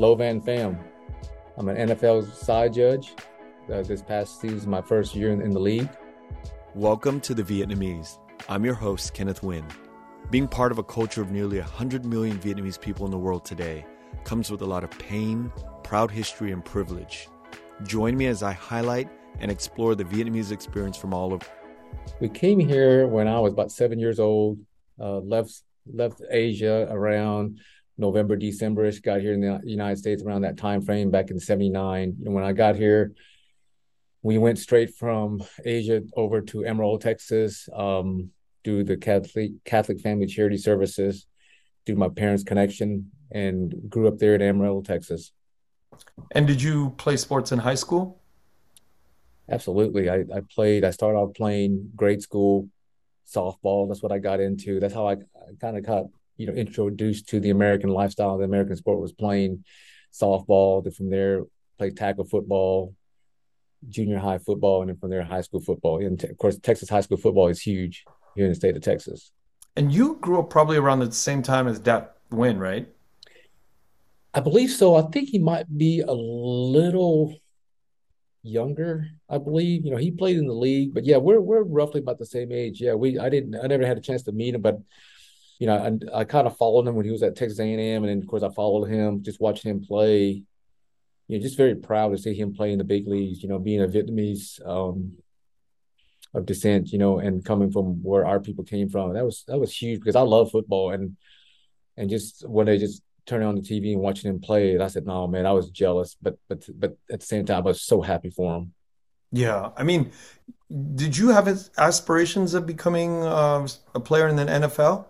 Lo Van Pham. I'm an NFL side judge. Uh, this past season, my first year in, in the league. Welcome to the Vietnamese. I'm your host, Kenneth Nguyen. Being part of a culture of nearly 100 million Vietnamese people in the world today comes with a lot of pain, proud history, and privilege. Join me as I highlight and explore the Vietnamese experience from all over. We came here when I was about seven years old. Uh, left left Asia around November, Decemberish. Got here in the United States around that time frame back in '79. And when I got here, we went straight from Asia over to Amarillo, Texas, um, do the Catholic Catholic Family Charity Services, do my parents' connection, and grew up there in Amarillo, Texas. And did you play sports in high school? Absolutely. I, I played, I started off playing grade school softball. That's what I got into. That's how I, I kind of got, you know, introduced to the American lifestyle. The American sport was playing softball. Then from there, played tackle football, junior high football, and then from there, high school football. And of course, Texas high school football is huge here in the state of Texas. And you grew up probably around the same time as Dat Nguyen, right? I believe so. I think he might be a little younger, I believe. You know, he played in the league, but yeah, we're we're roughly about the same age. Yeah, we I didn't I never had a chance to meet him, but you know, I, I kind of followed him when he was at Texas A&M, and then of course I followed him just watching him play. You know, just very proud to see him play in the big leagues. You know, being a Vietnamese um, of descent, you know, and coming from where our people came from, that was that was huge because I love football and and just when they just turning on the TV and watching him play, I said, "No, man, I was jealous, but but but at the same time, I was so happy for him." Yeah, I mean, did you have aspirations of becoming uh, a player in the NFL?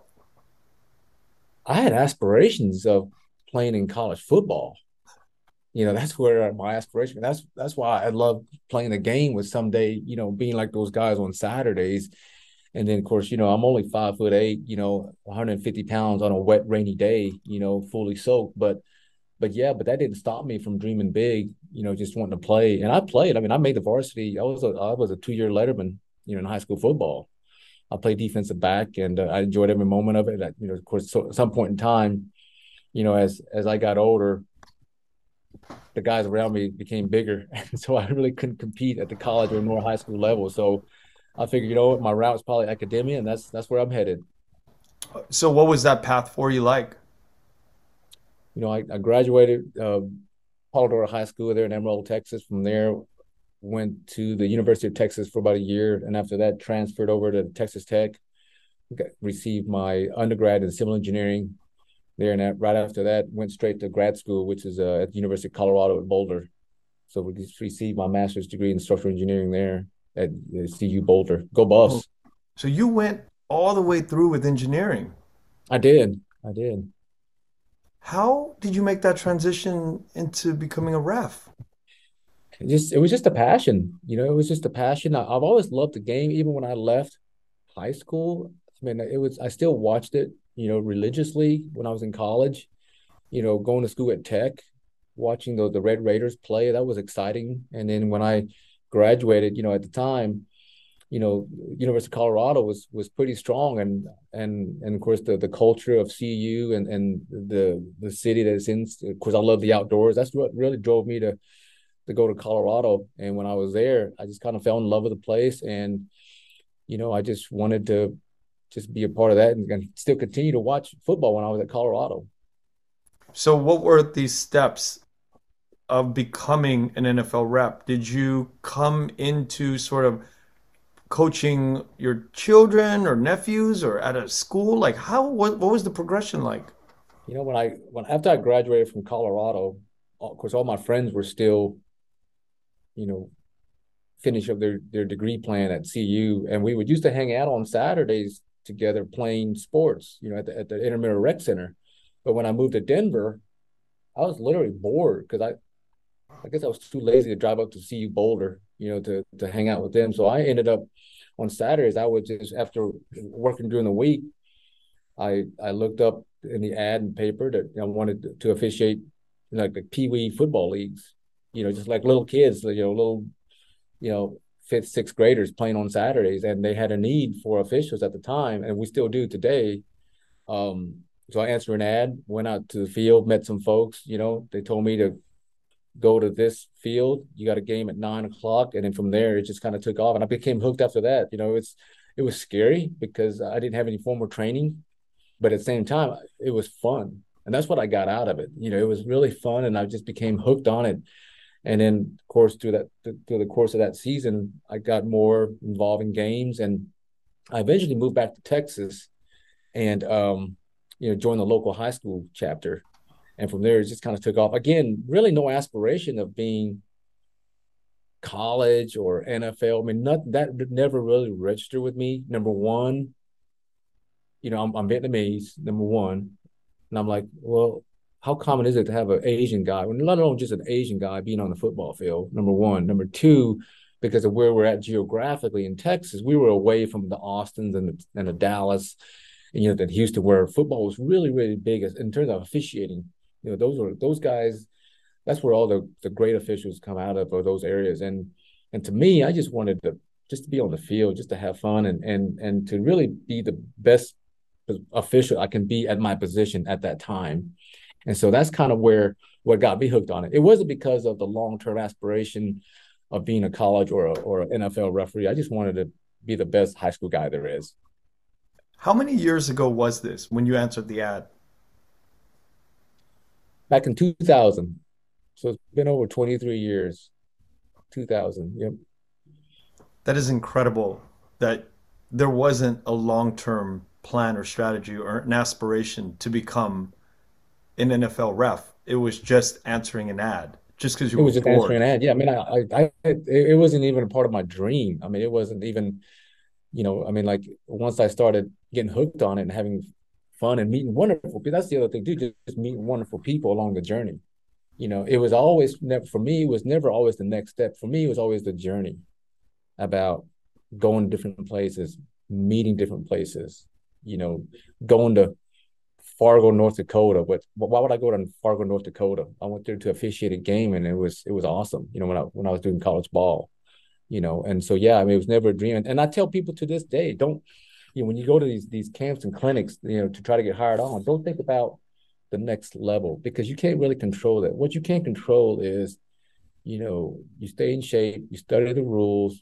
I had aspirations of playing in college football. You know, that's where my aspiration. That's that's why I love playing the game. Was someday, you know, being like those guys on Saturdays and then, of course, you know, I'm only five foot eight, you know, 150 pounds on a wet, rainy day, you know, fully soaked. But, but yeah, but that didn't stop me from dreaming big, you know, just wanting to play. And I played. I mean, I made the varsity. I was a, I was a two year letterman, you know, in high school football. I played defensive back, and uh, I enjoyed every moment of it. you know, of course, so, at some point in time, you know, as as I got older, the guys around me became bigger, and so I really couldn't compete at the college or more high school level. So I figured, you know what, my route is probably academia, and that's that's where I'm headed. So, what was that path for you like? You know, I, I graduated uh, Palo Duro High School there in Amarillo, Texas. From there, went to the University of Texas for about a year, and after that, transferred over to Texas Tech. Got, received my undergrad in civil engineering there, and that, right after that, went straight to grad school, which is uh, at the University of Colorado at Boulder. So, we received my master's degree in structural engineering there at CU Boulder. Go Buffs. Oh, so you went all the way through with engineering. I did. I did. How did you make that transition into becoming a ref? It just it was just a passion. You know, it was just a passion. I, I've always loved the game, even when I left high school. I mean, it was I still watched it, you know, religiously when I was in college. You know, going to school at Tech, watching the the Red Raiders play, that was exciting. And then when I graduated, you know, at the time, you know, University of Colorado was was pretty strong, and and and of course the the culture of CU and and the the city that it's in. Of course, I love the outdoors. That's what really drove me to to go to Colorado. And when I was there, I just kind of fell in love with the place, and you know, I just wanted to just be a part of that and, and still continue to watch football when I was at Colorado. So, what were these steps of becoming an NFL rep? Did you come into sort of coaching your children or nephews or at a school? Like how what, what was the progression like? You know, when I when after I graduated from Colorado, of course all my friends were still, you know, finish up their their degree plan at CU and we would used to hang out on Saturdays together playing sports, you know, at the at the Intramural Rec Center. But when I moved to Denver, I was literally bored because I I guess I was too lazy to drive up to CU Boulder, you know, to to hang out with them. So I ended up on Saturdays. I would just after working during the week, I I looked up in the ad and paper that I wanted to officiate like the Pee Wee football leagues. You know, just like little kids, you know, little, you know, fifth, sixth graders playing on Saturdays, and they had a need for officials at the time, and we still do today. Um, so I answered an ad, went out to the field, met some folks. You know, they told me to go to this field. You got a game at nine o'clock, and then from there it just kind of took off, and I became hooked after that. You know, it's it was scary because I didn't have any formal training, but at the same time, it was fun, and that's what I got out of it. You know, it was really fun, and I just became hooked on it. And then, of course, through that through the course of that season, I got more involved in games, and I eventually moved back to Texas, and um, you know, joined the local high school chapter. And from there it just kind of took off. Again really no aspiration of being college or nfl i mean not that never really registered with me. Number one you know i'm, I'm vietnamese number one. And i'm like well how common is it to have an asian guy? Well, let alone just an asian guy being on the football field number one. Number two because of where we're at geographically in texas we were away from the austins and the, and the dallas and, you know, than Houston, where football was really, really big in terms of officiating. You know those are those guys that's where all the the great officials come out of or those areas. And and to me i just wanted to just to be on the field just to have fun and and and to really be the best official i can be at my position at that time and so that's kind of where what got me hooked on it it wasn't because of the long-term aspiration of being a college or a, or an nfl referee i just wanted to be the best high school guy there is how many years ago was this when you answered the ad back in 2000. So it's been over 23 years. 2000. Yep. That is incredible that there wasn't a long-term plan or strategy or an aspiration to become an NFL ref. It was just answering an ad, just because you it was just bored. answering an ad. Yeah, I mean, I, I, I, it wasn't even a part of my dream. I mean, it wasn't even, you know, I mean, like once I started getting hooked on it and having fun and meeting wonderful people. That's the other thing too, just meeting wonderful people along the journey. You know, it was always never for me, it was never always the next step. For me, it was always the journey about going to different places, meeting different places, you know, going to Fargo, North Dakota. But why would I go to Fargo, North Dakota? I went there to officiate a game and it was it was awesome, you know, when I when I was doing college ball. You know, and so yeah, I mean it was never a dream. And, and I tell people to this day, don't you know, when you go to these these camps and clinics, you know, to try to get hired on, don't think about the next level because you can't really control that. What you can control is, you know, you stay in shape, you study the rules,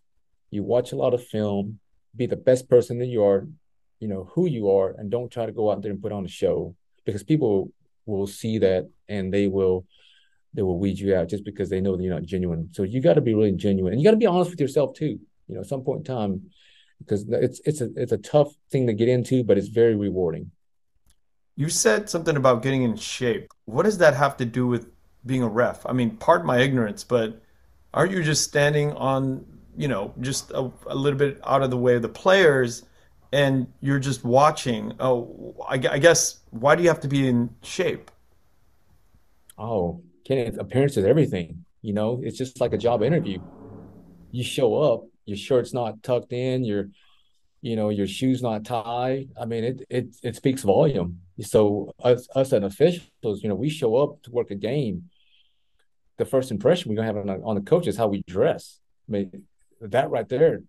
you watch a lot of film, be the best person that you are, you know, who you are, and don't try to go out there and put on a show because people will see that and they will they will weed you out just because they know that you're not genuine. So you got to be really genuine and you got to be honest with yourself too. You know, at some point in time, because it's it's a it's a tough thing to get into, but it's very rewarding. You said something about getting in shape. What does that have to do with being a ref? I mean, pardon my ignorance, but aren't you just standing on, you know, just a, a little bit out of the way of the players and you're just watching? Oh, I, I guess, why do you have to be in shape? Oh, Kenneth, appearance is everything. You know, it's just like a job interview. You show up your shirt's not tucked in, your you know your shoes not tied. I mean, it it it speaks volume. So us us as officials, you know, we show up to work a game. The first impression we're gonna have on, on the coach is how we dress. I mean, that right there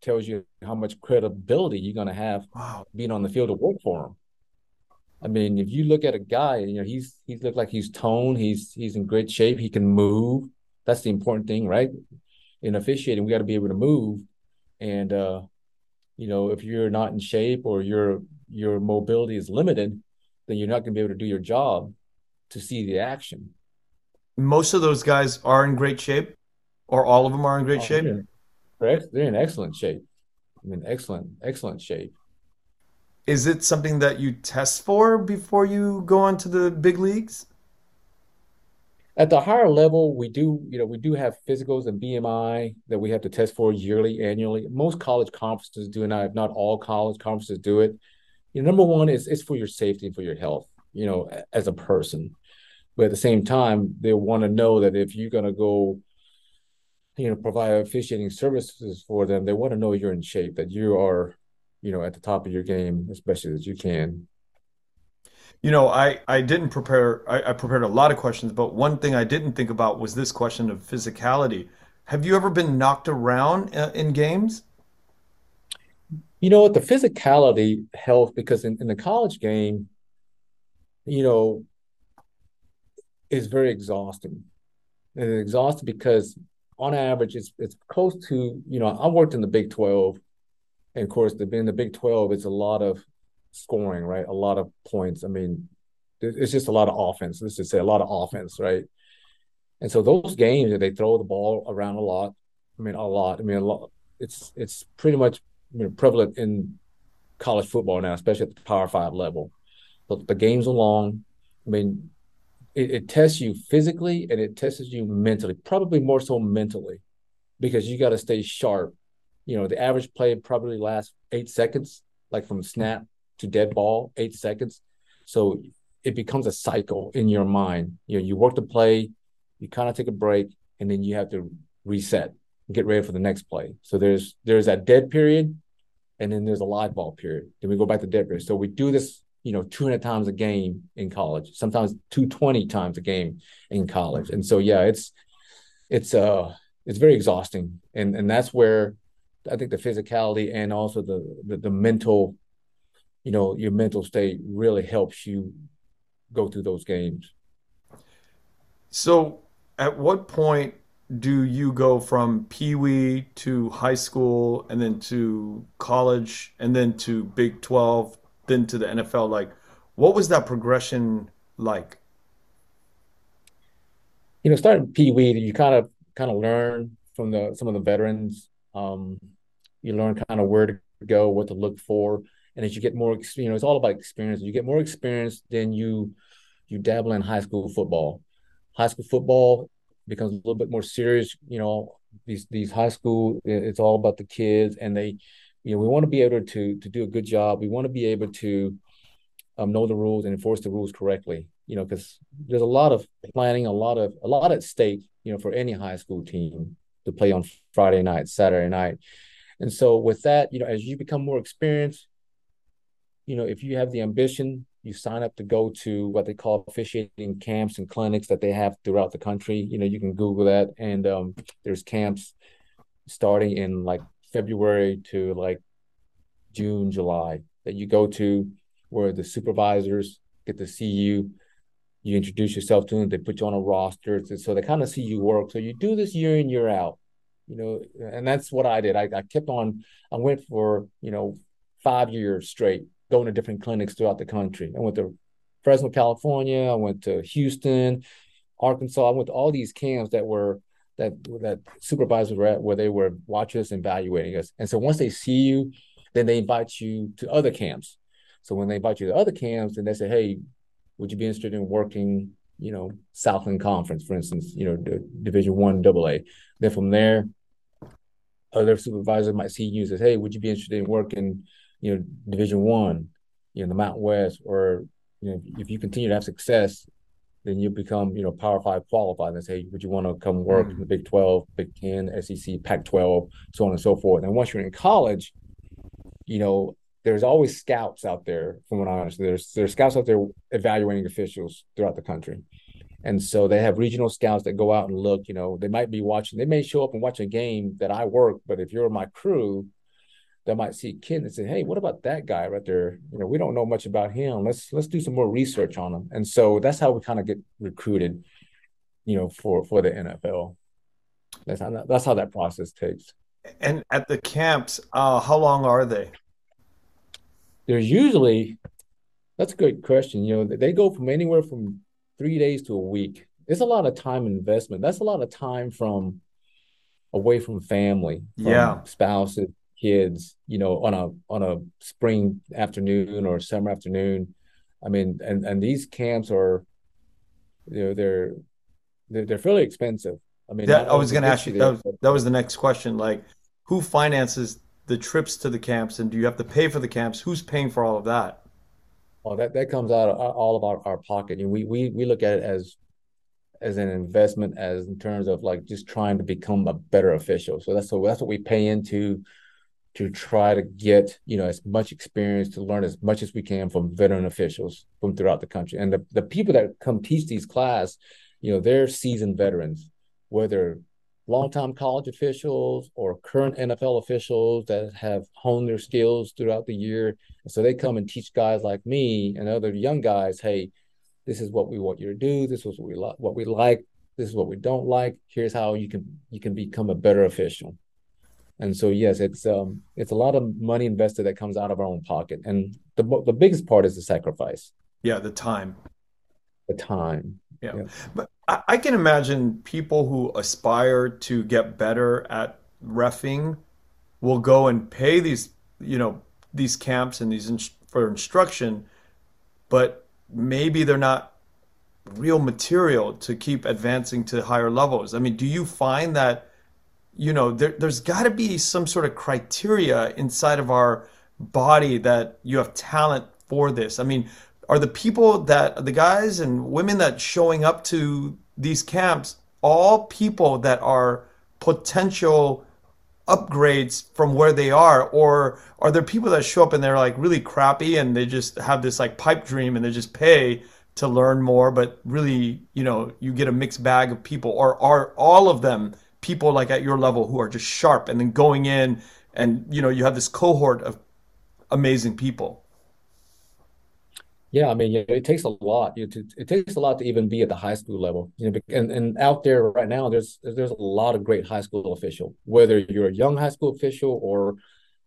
tells you how much credibility you're gonna have wow. being on the field to work for them. I mean, if you look at a guy, you know, he's he's looked like he's toned, he's he's in great shape, he can move. That's the important thing, right? in officiating, we got to be able to move. And uh, you know, if you're not in shape or your your mobility is limited, then you're not going to be able to do your job to see the action. Most of those guys are in great shape, or all of them are in great oh, shape. They're, they're in excellent shape. I mean, excellent, excellent shape. Is it something that you test for before you go on to the big leagues? At the higher level, we do, you know, we do have physicals and BMI that we have to test for yearly, annually. Most college conferences do, not. If not all college conferences do it. You know, number one is it's for your safety and for your health, you know, as a person. But at the same time, they want to know that if you're going to go, you know, provide officiating services for them, they want to know you're in shape, that you are, you know, at the top of your game as best as you can. You know, I, I didn't prepare, I, I prepared a lot of questions, but one thing I didn't think about was this question of physicality. Have you ever been knocked around uh, in games? You know what? The physicality helps because in, in the college game, you know, is very exhausting. And it's exhausting because on average, it's it's close to, you know, I worked in the Big 12. And of course, the, in the Big 12, it's a lot of scoring, right? A lot of points. I mean, it's just a lot of offense. Let's just say a lot of offense, right? And so those games, they throw the ball around a lot. I mean, a lot. I mean, a lot. It's it's pretty much you know, prevalent in college football now, especially at the Power Five level. But the games are long. I mean, it, it tests you physically and it tests you mentally, probably more so mentally, because you got to stay sharp. You know, the average play probably lasts eight seconds, like from snap to dead ball, eight seconds. So it becomes a cycle in your mind. You know, you work the play, you kind of take a break, and then you have to reset get ready for the next play. So there's there's that dead period, and then there's a live ball period. Then we go back to dead period. So we do this, you know, 200 times a game in college, sometimes 220 times a game in college. And so yeah, it's it's uh it's very exhausting, and and that's where I think the physicality and also the the, the mental, you know, your mental state really helps you go through those games. So, at what point do you go from Pee Wee to high school and then to college and then to Big 12, then to the NFL? Like, what was that progression like? You know, starting Pee Wee, you kind of kind of learn from the some of the veterans. Um, you learn kind of where to go, what to look for, and as you get more, you know, it's all about experience. You get more experience, then you you dabble in high school football. High school football becomes a little bit more serious. You know, these these high school, it's all about the kids, and they, you know, we want to be able to to do a good job. We want to be able to um, know the rules and enforce the rules correctly. You know, because there's a lot of planning, a lot of a lot at stake. You know, for any high school team to play on Friday night, Saturday night, and so with that, you know, as you become more experienced, you know, if you have the ambition you sign up to go to what they call officiating camps and clinics that they have throughout the country. You know, you can Google that, and um, there's camps starting in like February to like June, July that you go to, where the supervisors get to see you. You introduce yourself to them. They put you on a roster, so they kind of see you work. So you do this year in year out, you know, and that's what I did. I, I kept on. I went for you know five years straight going to different clinics throughout the country. I went to Fresno, California. I went to Houston, Arkansas. I went to all these camps that were that that supervisors were at where they were watching us and evaluating us. And so once they see you, then they invite you to other camps. So when they invite you to other camps, then they say, "Hey, would you be interested in working?" You know, Southland Conference, for instance. You know, the Division One AA. Then from there, other supervisors might see you and say, "Hey, would you be interested in working?" you know, Division One, you know, the Mountain West, or you know, if you continue to have success, then you become, you know, Power Five qualified and say, would you want to come work mm-hmm. in the Big 12, Big 10, SEC, Pac 12, so on and so forth. And once you're in college, you know, there's always scouts out there, from what I understand. There's there's scouts out there evaluating officials throughout the country. And so they have regional scouts that go out and look, you know, they might be watching, they may show up and watch a game that I work, but if you're my crew, that might see a kid and say, "Hey, what about that guy right there? You know, we don't know much about him. Let's let's do some more research on him." And so that's how we kind of get recruited, you know, for for the NFL. That's how that's how that process takes. And at the camps, uh, how long are they? There's usually that's a good question. You know, they go from anywhere from three days to a week. It's a lot of time investment. That's a lot of time from away from family, from yeah, spouses, kids, you know, on a on a spring afternoon or summer afternoon. I mean, and and these camps are, you know, they're they're, they're fairly expensive. I mean, that, I was going to ask you that was, that was the next question. Like, who finances the trips to the camps, and do you have to pay for the camps? Who's paying for all of that? Oh, that that comes out of all of our, our pocket. And we we we look at it as as an investment, as in terms of like just trying to become a better official. So that's so that's what we pay into to try to get you know as much experience to learn as much as we can from veteran officials from throughout the country and the, the people that come teach these class you know they're seasoned veterans whether longtime college officials or current NFL officials that have honed their skills throughout the year. So they come and teach guys like me and other young guys, hey, This is what we want you to do. This is what we like. What we like. This is what we don't like. Here's how you can you can become a better official. And so yes, it's um it's a lot of money invested that comes out of our own pocket, and the the biggest part is the sacrifice. Yeah, the time. The time. Yeah. yeah. But I, I can imagine people who aspire to get better at refing will go and pay these, you know, these camps and these in, for instruction, but maybe they're not real material to keep advancing to higher levels. I mean, do you find that, you know, there, there's got to be some sort of criteria inside of our body that you have talent for this? I mean, are the people that the guys and women that showing up to these camps all people that are potential upgrades from where they are or are there people that show up and they're like really crappy and they just have this like pipe dream and they just pay to learn more but really you know you get a mixed bag of people or are all of them people like at your level who are just sharp and then going in and you know you have this cohort of amazing people yeah, I mean, it takes a lot. You to, it takes a lot to even be at the high school level. You know, and, and out there right now, there's there's a lot of great high school official. Whether you're a young high school official or,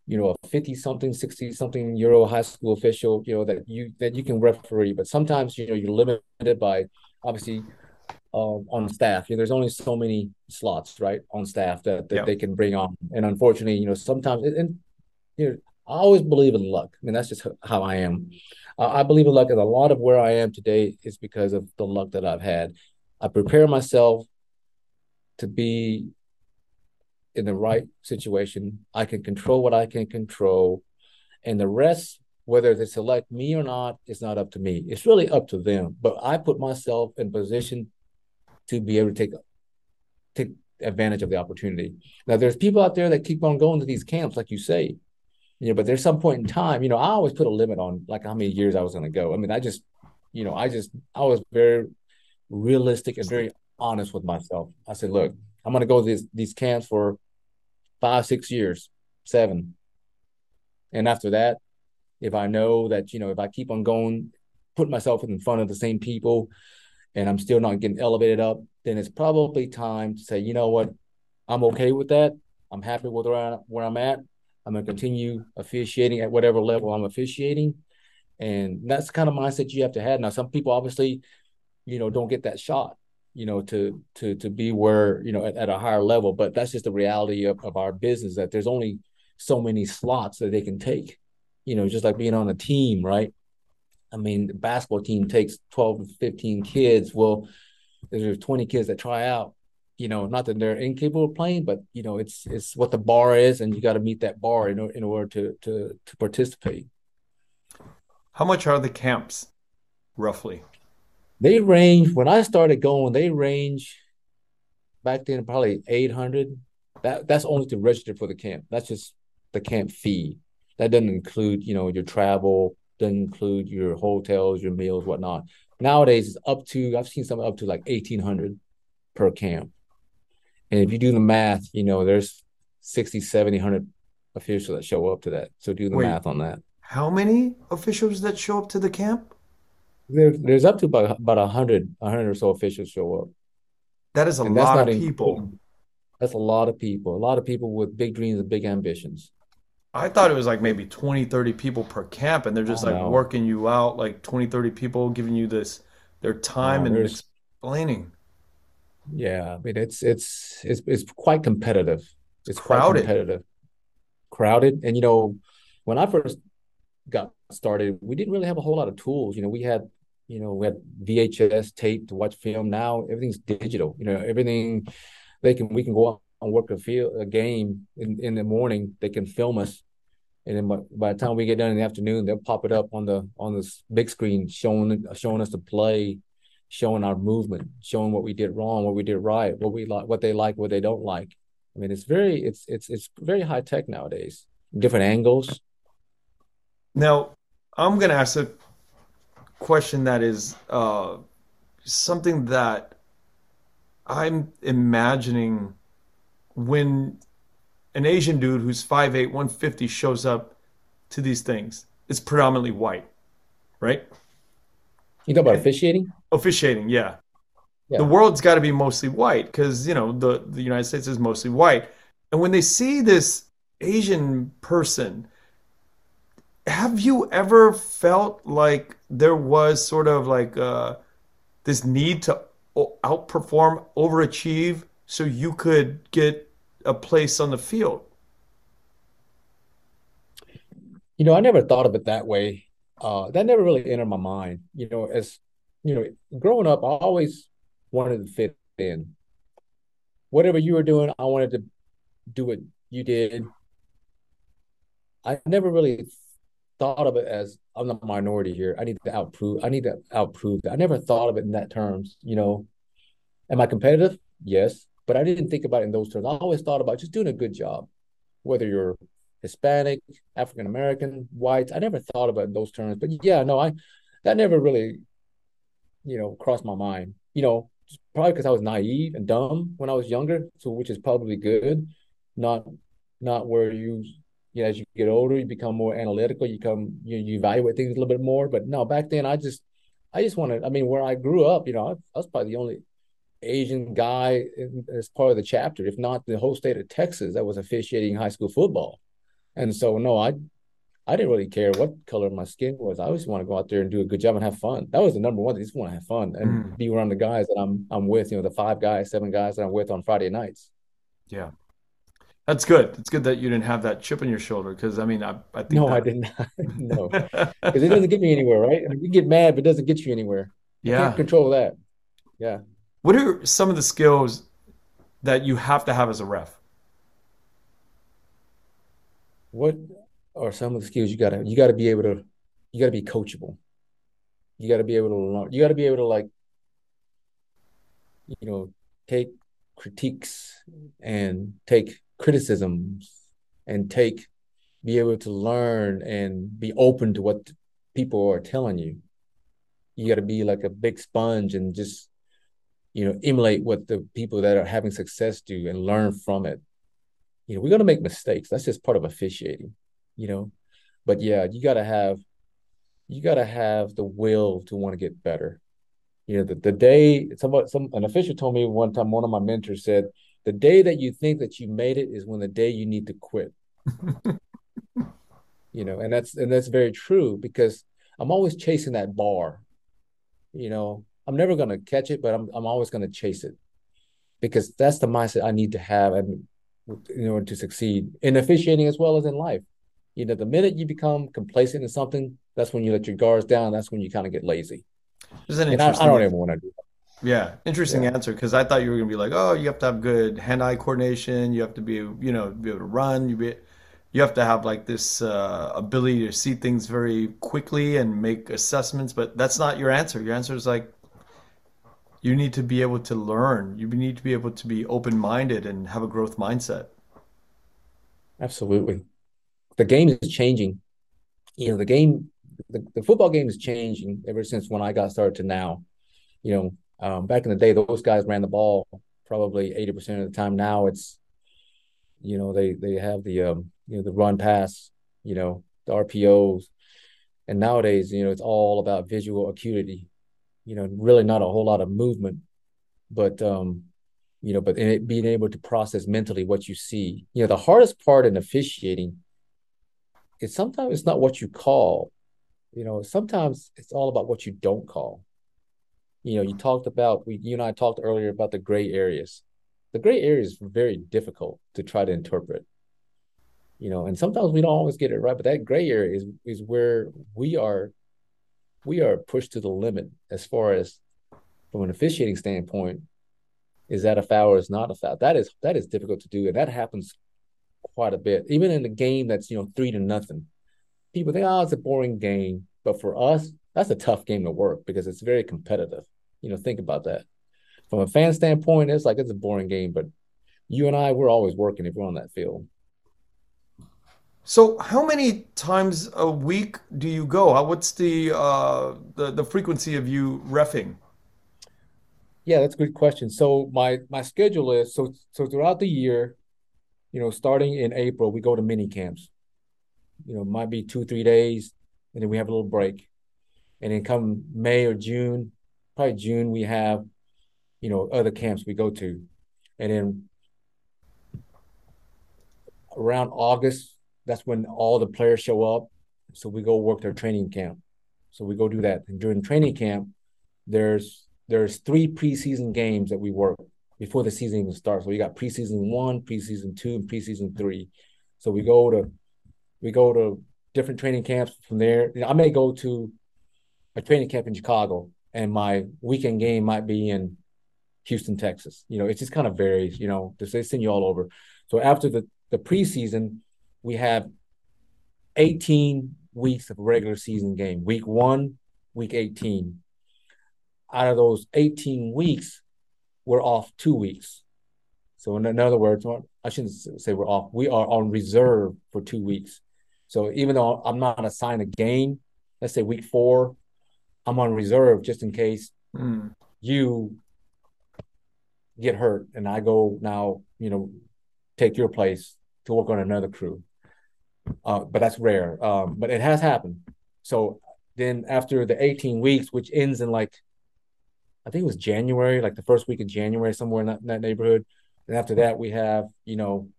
you know, a fifty something, sixty something year old high school official, you know that you that you can referee. But sometimes you know you're limited by obviously um, on staff. You know, there's only so many slots right on staff that, that they can bring on, and unfortunately, you know, sometimes and you know I always believe in luck. I mean, that's just how I am. Uh, I believe in luck, and a lot of where I am today is because of the luck that I've had. I prepare myself to be in the right situation. I can control what I can control, and the rest, whether they select me or not, is not up to me. It's really up to them. But I put myself in position to be able to take take advantage of the opportunity. Now, there's people out there that keep on going to these camps, like you say, you know, but there's some point in time, you know, I always put a limit on like how many years I was going to go. I mean, I just, you know, I just, I was very realistic and very honest with myself. I said, look, I'm going to go to these, these camps for five, six years, seven. And after that, if I know that, you know, if I keep on going, putting myself in front of the same people and I'm still not getting elevated up, then it's probably time to say, you know what, I'm okay with that. I'm happy with where, I, where I'm at. I'm going to continue officiating at whatever level I'm officiating. And that's the kind of mindset you have to have. Now, some people obviously, you know, don't get that shot, you know, to to to be where, you know, at, at a higher level. But that's just the reality of, of our business that there's only so many slots that they can take. You know, just like being on a team, right? I mean, the basketball team takes 12 to 15 kids. Well, there's 20 kids that try out you know, not that they're incapable of playing, but you know, it's it's what the bar is, and you got to meet that bar in, in order to to to participate. How much are the camps, roughly? They range. When I started going, they range back then probably eight hundred. That that's only to register for the camp. That's just the camp fee. That doesn't include, you know, your travel, doesn't include your hotels, your meals, whatnot. Nowadays, it's up to I've seen some up to like eighteen hundred per camp. And if you do the math, you know, there's 60, 70, 100 officials that show up to that. So do the Wait, math on that. How many officials that show up to the camp? There, there's up to about about 100, 100 or so officials show up. That is a and lot of people. That's a lot of people. A lot of people with big dreams and big ambitions. I thought it was like maybe 20, 30 people per camp, and they're just oh, like know. working you out, like 20, 30 people giving you this their time no, and explaining. Yeah, I mean it's it's it's it's quite competitive. It's crowded. quite competitive, crowded, and you know, when I first got started, we didn't really have a whole lot of tools. You know, we had you know we had VHS tape to watch film. Now everything's digital. You know, everything they can we can go work a field a game in in the morning. They can film us, and then by, by the time we get done in the afternoon, they'll pop it up on the on this big screen showing showing us the play showing our movement, showing what we did wrong, what we did right, what we like, what they like, what they don't like. I mean, it's very, it's it's it's very high tech nowadays. Different angles. Now, I'm going to ask a question that is uh, something that I'm imagining when an Asian dude who's 5'8", 150 shows up to these things. It's predominantly white, right? You talk about officiating? Officiating, yeah. Yeah. The world's got to be mostly white because, you know, the, the United States is mostly white. And when they see this Asian person, have you ever felt like there was sort of like uh, this need to outperform, overachieve so you could get a place on the field? You know, I never thought of it that way. Uh, that never really entered my mind. You know, as you know, growing up, I always wanted to fit in. Whatever you were doing, I wanted to do what you did. I never really thought of it as I'm the minority here. I need to outprove. I need to outprove. I never thought of it in that terms. You know, am I competitive? Yes, but I didn't think about it in those terms. I always thought about just doing a good job, whether you're Hispanic, African American, whites. I never thought about those terms. But yeah, no, I that never really, you know, crossed my mind. You know, probably because I was naive and dumb when I was younger, so which is probably good. Not not where you you know, as you get older, you become more analytical. You come, you, you evaluate things a little bit more. But no, back then, I just, I just wanted. I mean, where I grew up, you know, I, I was probably the only Asian guy in, as part of the chapter, if not the whole state of Texas, that was officiating high school football. And so, no, I, I didn't really care what color my skin was. I always want to go out there and do a good job and have fun. That was the number one. I just want to have fun and Mm, be around the guys that I'm, I'm with. You know, the five guys, seven guys that I'm with on Friday nights. yeah. That's good. It's good that you didn't have that chip on your shoulder because I mean, I, I think No, I did not. no. because it doesn't get me anywhere, right? I mean, you get mad, but it doesn't get you anywhere. Yeah. control that. Yeah. What are some of the skills that you have to have as a ref? What are some of the skills you gotta you gotta be able to you gotta be coachable. You gotta be able to learn. You gotta be able to like, you know, take critiques and take criticisms and take be able to learn and be open to what people are telling you. You gotta be like a big sponge and just, you know, emulate what the people that are having success do and learn from it you know, we're gonna make mistakes. That's just part of officiating, you know. But yeah, you gotta have you gotta have the will to want to get better. You know, the, the day somebody some an official told me one time, one of my mentors said, the day that you think that you made it is when the day you need to quit. You know, and that's and that's very true because I'm always chasing that bar. You know, I'm never gonna catch it, but I'm I'm always gonna chase it because that's the mindset I need to have and in order to succeed in officiating as well as in life. You know, the minute you become complacent in something, that's when you let your guards down. That's when you kind of get lazy. Is an And I, I don't ever want to do that. Yeah, interesting Yeah, answer because I thought you were gonna be like, oh, you have to have good hand-eye coordination. You have to be, you know, be able to run. You be, you have to have like this uh, ability to see things very quickly and make assessments. But that's not your answer. Your answer is like you need to be able to learn. You need to be able to be open-minded and have a growth mindset. absolutely. The game is changing. You know, the game, the, the football game is changing ever since when I got started to now. You know, um, back in the day, those guys ran the ball probably 80% of the time. Now it's, you know, they they have the um, you know, the run pass, you know, the RPOs. And nowadays, you know, it's all about visual acuity you know, really not a whole lot of movement, but um, you know, but it, being able to process mentally what you see. You know, the hardest part in officiating is sometimes it's not what you call. You know, sometimes it's all about what you don't call. You know, you talked about we you and I talked earlier about the gray areas. The gray areas are very difficult to try to interpret. You know, and sometimes we don't always get it right, but that gray area is is where we are we are pushed to the limit as far as from an officiating standpoint, is that a foul or is not a foul? That is that is difficult to do, and that happens quite a bit. Even in a game that's you know three to nothing, people think, oh, it's a boring game, but for us, that's a tough game to work because it's very competitive. You know, think about that. From a fan standpoint, it's like it's a boring game, but you and I, we're always working if we're on that field. So, how many times a week do you go? What's the uh, the the frequency of you refing? Yeah, that's a good question. So my my schedule is so so throughout the year, you know, starting in April, we go to mini camps. You know, might be two, three days, and then we have a little break. and then come May or June, probably June, we have, you know, other camps we go to, and then around August, that's when all the players show up. So we go work their training camp. So we go do that. And during training camp, there's there's three preseason games that we work before the season even starts. So we got preseason one, preseason two, and preseason three. So we go to we go to different training camps from there. I may go to a training camp in Chicago, and my weekend game might be in Houston, Texas. You know, it just kind of varies. You know, they send you all over. So after the the preseason, we have 18 weeks of regular season game. Week one, week 18. Out of those 18 weeks, we're off two weeks. So in, other words, I shouldn't say we're off. We are on reserve for two weeks. So even though I'm not assigned a game, let's say week four, I'm on reserve just in case mm. you get hurt and I go now, you know, take your place to work on another crew. Uh, but that's rare. Um, but it has happened. So then after the 18 weeks, which ends in like, I think it was January, like the first week of January, somewhere in that, in that neighborhood. And after that, we have, you know,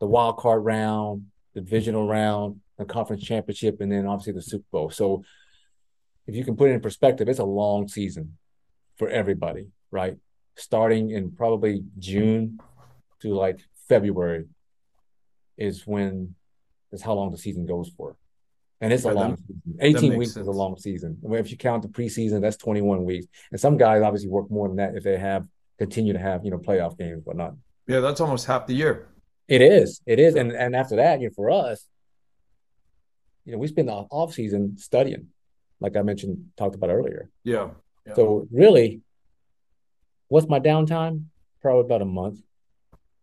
the wild card round, the divisional round, the conference championship, and then obviously the Super Bowl. So if you can put it in perspective, it's a long season for everybody, right? Starting in probably June to like February is when is how long the season goes for. And it's a long that, season. 18 weeks sense. is a long season. If you count the preseason, that's 21 weeks. And some guys obviously work more than that if they have continue to have, you know, playoff games, but not. Yeah, that's almost half the year. It is. It is. And and after that, you know, for us, you know, we spend the off season studying, like I mentioned, talked about earlier. Yeah. yeah. So really, what's my downtime? Probably about a month,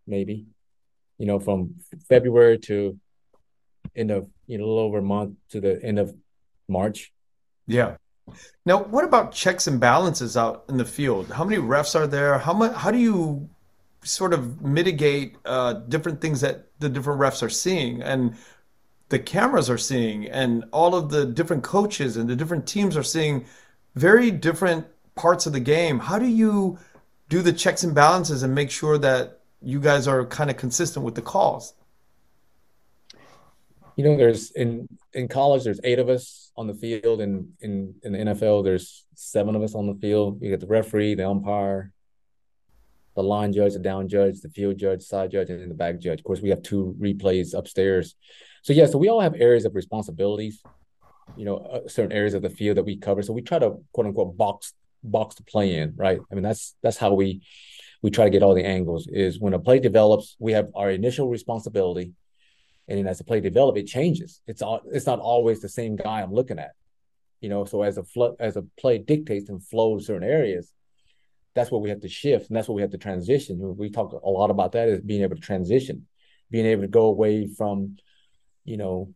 maybe you know, from February to end of, you know, a little over a month to the end of March. Yeah. Now, what about checks and balances out in the field? How many refs are there? How much? How do you sort of mitigate uh, different things that the different refs are seeing and the cameras are seeing, and all of the different coaches and the different teams are seeing very different parts of the game? How do you do the checks and balances and make sure that you guys are kind of consistent with the calls. You know, there's in in college there's eight of us on the field, and in in the NFL there's seven of us on the field. You get the referee, the umpire, the line judge, the down judge, the field judge, side judge, and the back judge. Of course, we have two replays upstairs. So yeah, so we all have areas of responsibilities. You know, uh, certain areas of the field that we cover. So we try to quote unquote box box to play in, right? I mean, that's that's how we we try to get all the angles is when a play develops, we have our initial responsibility. And then as the play develops, it changes. It's all it's not always the same guy I'm looking at. You know, so as a flow as a play dictates and flows certain areas, that's what we have to shift and that's what we have to transition. We talk a lot about that is being able to transition, being able to go away from, you know,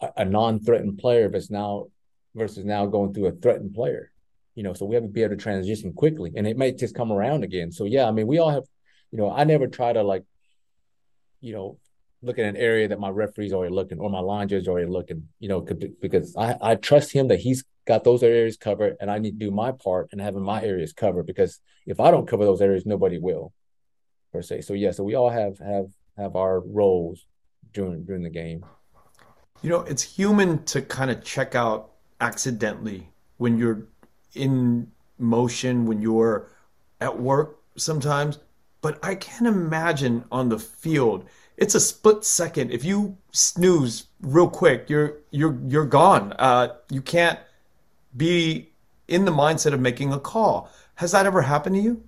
a, a non-threatened player that's now versus now going through a threatened player you know, so we have to be able to transition quickly and it might just come around again. So yeah, I mean, we all have, you know, I never try to like, you know, look at an area that my referee's already looking or my line judge already looking, you know, because I, I trust him that he's got those areas covered and I need to do my part and having my areas covered because if I don't cover those areas, nobody will per se. So yeah, so we all have, have, have our roles during, during the game. You know, it's human to kind of check out accidentally when you're in motion when you're at work sometimes, but I can't imagine on the field. It's a split second. If you snooze real quick, you're you're you're gone. Uh, you can't be in the mindset of making a call. Has that ever happened to you?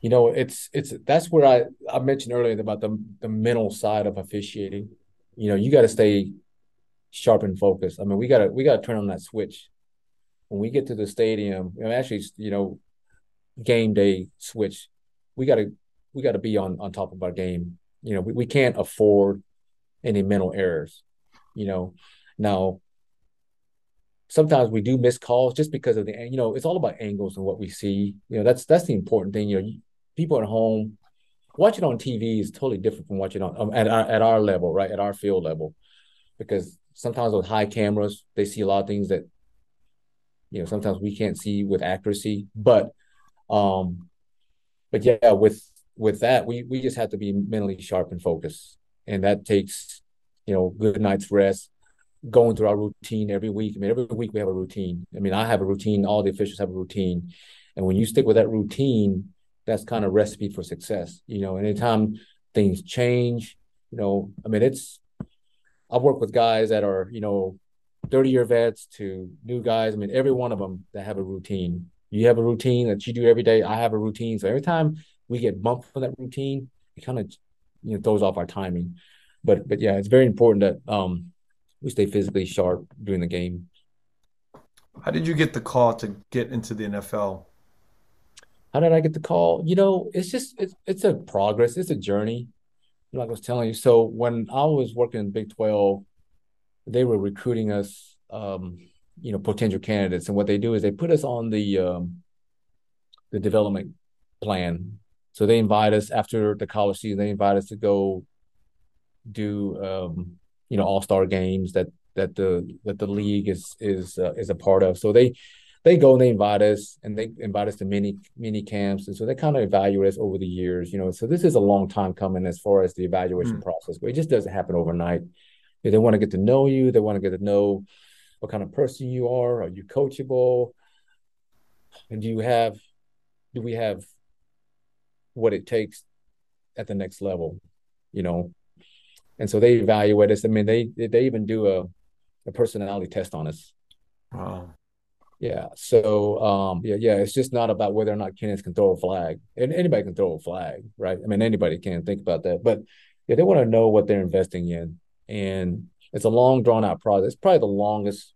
You know, it's it's that's where I I mentioned earlier about the the mental side of officiating. You know, you got to stay sharp and focused. I mean, we gotta we gotta turn on that switch when we get to the stadium, you know, actually, you know, game day switch, we got to we got to be on on top of our game. You know, we, we can't afford any mental errors. You know, now sometimes we do miss calls just because of the you know it's all about angles and what we see. You know, that's that's the important thing. You know, people at home watching on TV is totally different from watching on um, at our, at our level, right? At our field level, because sometimes with high cameras, they see a lot of things that You know, sometimes we can't see with accuracy, but um, but yeah, with with that, we we just have to be mentally sharp and focused, and that takes you know good night's rest, going through our routine every week. I mean, every week we have a routine. I mean, I have a routine. All the officials have a routine, and when you stick with that routine, that's kind of recipe for success. You know, anytime things change, you know, I mean, it's I've worked with guys that are you know 30 year vets to new guys. I mean, every one of them that have a routine. You have a routine that you do every day. I have a routine. So every time we get bumped for that routine, it kind of you know throws off our timing. But but yeah, it's very important that um we stay physically sharp during the game. How did you get the call to get into the NFL? How did I get the call? You know, it's just it's it's a progress. It's a journey. Like I was telling you. So when I was working in Big Twelve, they were recruiting us, um, you know, potential candidates, and what they do is they put us on the um, the development plan. So they invite us after the college season. They invite us to go do, um, you know, all star games that that the that the league is is uh, is a part of. So they they go and they invite us and they invite us to many mini camps and so they kind of evaluate us over the years you know so this is a long time coming as far as the evaluation mm. process but it just doesn't happen overnight they want to get to know you. They want to get to know what kind of person you are. Are you coachable? And do you have, do we have what it takes at the next level? You know, and so they evaluate us. I mean, they they even do a a personality test on us. Wow. Yeah. So um yeah, yeah, it's just not about whether or not Kenneth can throw a flag. And anybody can throw a flag, right? I mean, anybody can think about that. But yeah, they want to know what they're investing in and it's a long drawn out process. It's probably the longest.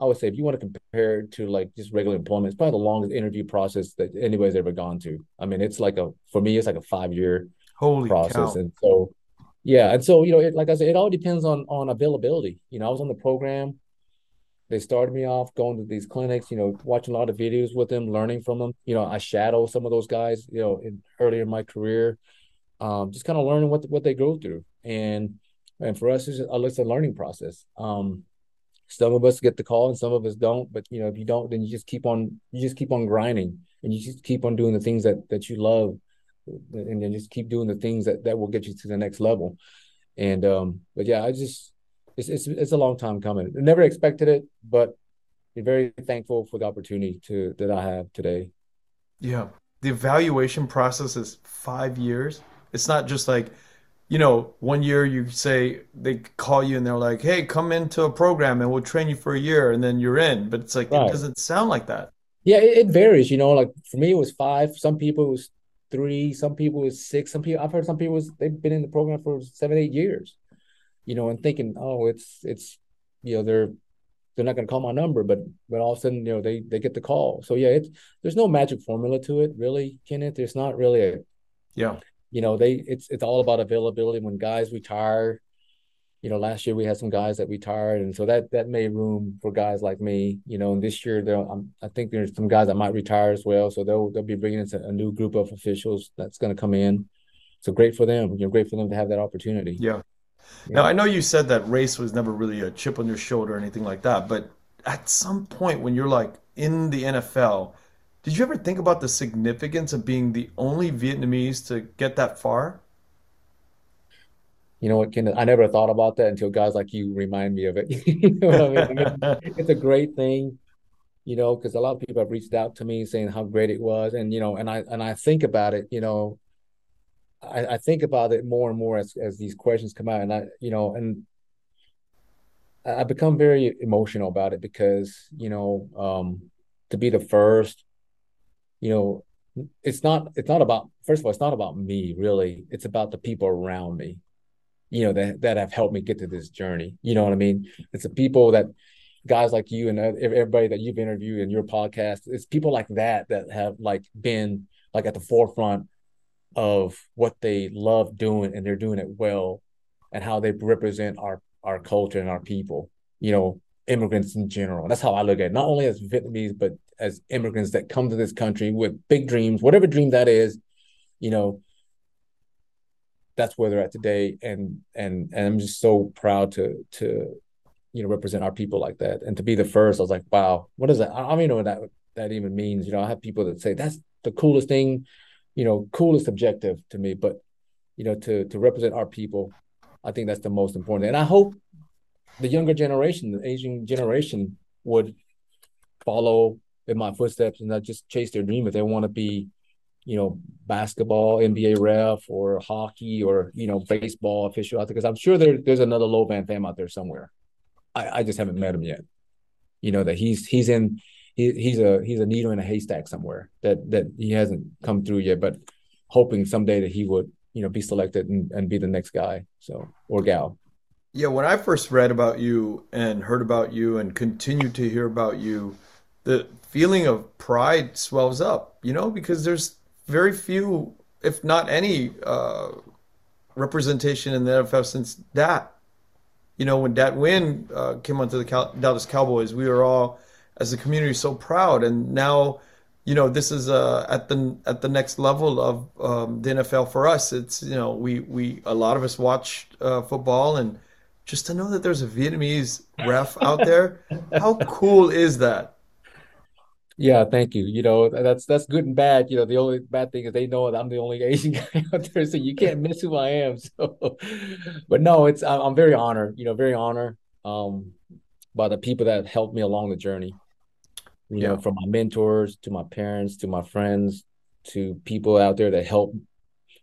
I would say if you want to compare it to like just regular employment, it's probably the longest interview process that anybody's ever gone to. I mean, it's like a for me, it's like a five year holy process, cow. and so yeah, and so you know, it, like I said, it all depends on on availability. You know, I was on the program. They started me off going to these clinics, you know, watching a lot of videos with them, learning from them. You know, I shadow some of those guys, you know, in, earlier in my career, um, just kind of learning what what they go through. And and for us, it's, a, it's a learning process. Um, some of us get the call and some of us don't. But you know, if you don't, then you just keep on you just keep on grinding and you just keep on doing the things that that you love, and then just keep doing the things that that will get you to the next level. And um, but yeah, I just it's it's it's a long time coming. I never expected it, but I'm very thankful for the opportunity to that I have today. Yeah, the evaluation process is five years. It's not just like you know, one year you say they call you and they're like, "Hey, come into a program and we'll train you for a year," and then you're in. But it's like right. it doesn't sound like that. Yeah, it, it, varies. You know, like for me, it was five. Some people it was three. Some people it was six. Some people I've heard some people was, they've been in the program for seven, eight years. You know, and thinking, oh, it's it's you know they're they're not going to call my number, but but all of a sudden you know they they get the call. So yeah, it's there's no magic formula to it, really, Kenneth. There's not really a yeah you know, they it's it's all about availability. When guys retire, you know, last year we had some guys that retired, and so that that made room for guys like me. You know, and this year there, I'm, I think there's some guys that might retire as well. So they'll they'll be bringing in a new group of officials that's going to come in. So great for them. You know, great for them to have that opportunity. Yeah. yeah. Now I know you said that race was never really a chip on your shoulder or anything like that, but at some point when you're like in the NFL did you ever think about the significance of being the only Vietnamese to get that far? You know what? I never thought about that until guys like you remind me of it. you know I mean? it's a great thing, you know, because a lot of people have reached out to me saying how great it was, and you know, and I and I think about it, you know, I, I think about it more and more as as these questions come out, and I, you know, and I become very emotional about it because you know, um, to be the first you know, it's not it's not about first of all, it's not about me really. It's about the people around me, you know, that that have helped me get to this journey. You know what I mean? It's the people that guys like you and everybody that you've interviewed in your podcast. It's people like that that have like been like at the forefront of what they love doing and they're doing it well and how they represent our our culture and our people you know immigrants in general that's how i look at it not only as vietnamese but as immigrants that come to this country with big dreams, whatever dream that is, you know, that's where they're at today. And and and I'm just so proud to to you know, represent our people like that. And to be the first, I was like, wow, what is that? I don't even know what that that even means. You know, I have people that say that's the coolest thing, you know, coolest objective to me. But you know, to to represent our people, I think that's the most important. And I hope the younger generation, the Asian generation, would follow in my footsteps and not just chase their dream if they want to be you know, basketball, NBA ref, or hockey, or you know, baseball official out there. Because I'm sure there, there's another Lo Van Pham out there somewhere. I, I just haven't met him yet. You know that he's he's in he, he's a he's a needle in a haystack somewhere that that he hasn't come through yet. But hoping someday that he would you know be selected and, and be the next guy. So or gal. Yeah, when I first read about you and heard about you and continue to hear about you, the feeling of pride swells up, you know, because there's very few, if not any, uh, representation in the NFL since that. You know, when Dat Nguyen uh, came onto the Cal- Dallas Cowboys, we were all, as a community, so proud. And now, you know, this is uh, at the at the next level of um, the NFL for us. It's you know, we we a lot of us watch uh, football, and just to know that there's a Vietnamese ref out there, how cool is that? Yeah, thank you. You know, that's that's good and bad. You know, the only bad thing is they know that I'm the only Asian guy out there, so you can't miss who I am. So, but no, it's I'm very honored. You know, very honored um, by the people that helped me along the journey. You yeah. know, from my mentors to my parents to my friends to people out there that help.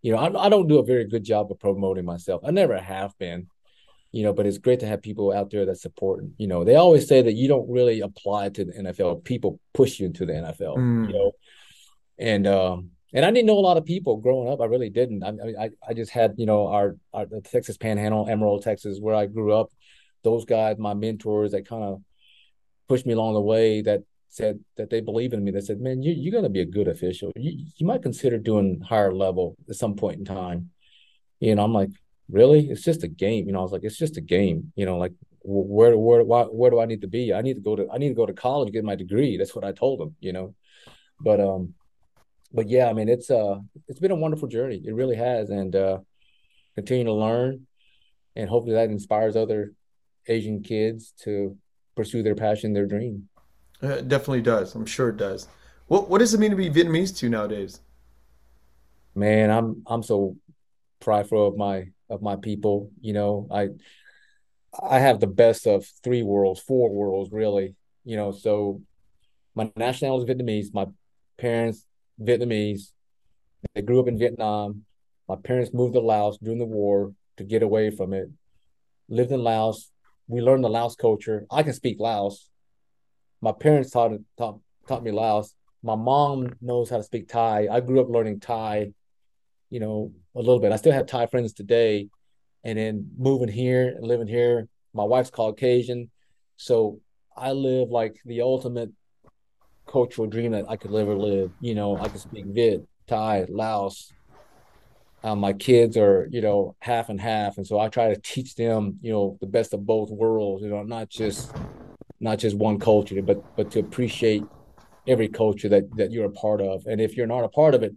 You know, I, I don't do a very good job of promoting myself. I never have been you know, but it's great to have people out there that support. You know, they always say that you don't really apply to the NFL. People push you into the NFL, mm. you know. And um and I didn't know a lot of people growing up. I really didn't. I I, I just had, you know, our, our the Texas Panhandle, Amarillo, Texas, where I grew up. Those guys, my mentors, that kind of pushed me along the way. That said that they believe in me. They said, "Man, you, you're going to be a good official. You you might consider doing higher level at some point in time." You know, I'm like, really? It's just a game you know i was like it's just a game you know like where where why, where do i need to be? I need to go to i need to go to college get my degree. That's what i told them you know. But um but yeah i mean it's uh it's been a wonderful journey. It really has. And uh continue to learn. And hopefully that inspires other asian kids to pursue their passion their dream. Uh, it definitely does. I'm sure it does. What what does it mean to be vietnamese to nowadays? Man i'm i'm so prideful of my of my people. You know, I I have the best of three worlds, four worlds, really. You know, so my nationality is Vietnamese. My parents Vietnamese. They grew up in Vietnam. My parents moved to Laos during the war to get away from it. Lived in Laos. We learned the Laos culture. I can speak Laos. My parents taught taught taught me Laos. My mom knows how to speak Thai. I grew up learning Thai you know, a little bit. I still have Thai friends today. And then moving here and living here, my wife's Caucasian. So I live like the ultimate cultural dream that I could ever live. You know, I can speak Viet, Thai, Laos. Um, my kids are, you know, half and half. And so I try to teach them, you know, the best of both worlds, you know, not just not just one culture, but but to appreciate every culture that that you're a part of. And if you're not a part of it,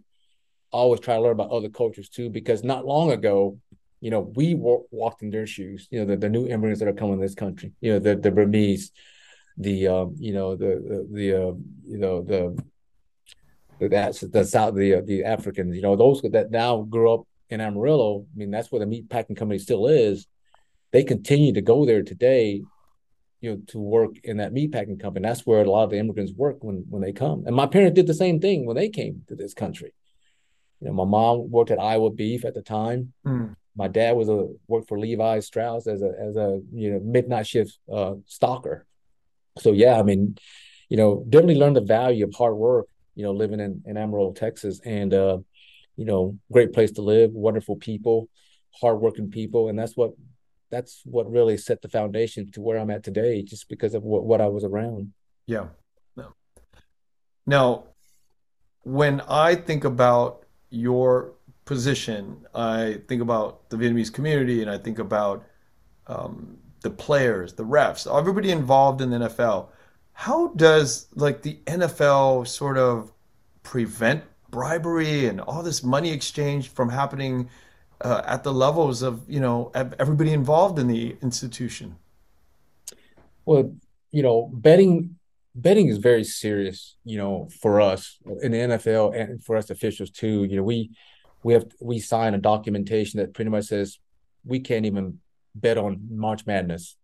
always try to learn about other cultures too, because not long ago, you know, we walked in their shoes. You know, the, the new immigrants that are coming to this country. You know, the the Burmese, the um, you know, the the, uh, you know the that's the south the the Africans. You know, those that now grew up in Amarillo. I mean, that's where the meat packing company still is. They continue to go there today you know to work in that meat packing company that's where a lot of the immigrants work when when they come and my parents did the same thing when they came to this country you know, my mom worked at Iowa Beef at the time. Mm. My dad was a worked for Levi Strauss as a as a you know midnight shift uh, stalker. So yeah, I mean, you know, definitely learned the value of hard work. You know, living in in Amarillo, Texas, and uh, you know, great place to live, wonderful people, hardworking people, and that's what that's what really set the foundation to where I'm at today, just because of what, what I was around. Yeah. No. Now, when I think about your position, I think about the Vietnamese community and I think about um, the players, the refs, everybody involved in the NFL. How does like the NFL sort of prevent bribery and all this money exchange from happening uh, at the levels of you know everybody involved in the institution? Well, you know, betting betting is very serious, you know, for us in the NFL and for us officials too. You know, we we have we sign a documentation that pretty much says we can't even bet on March Madness.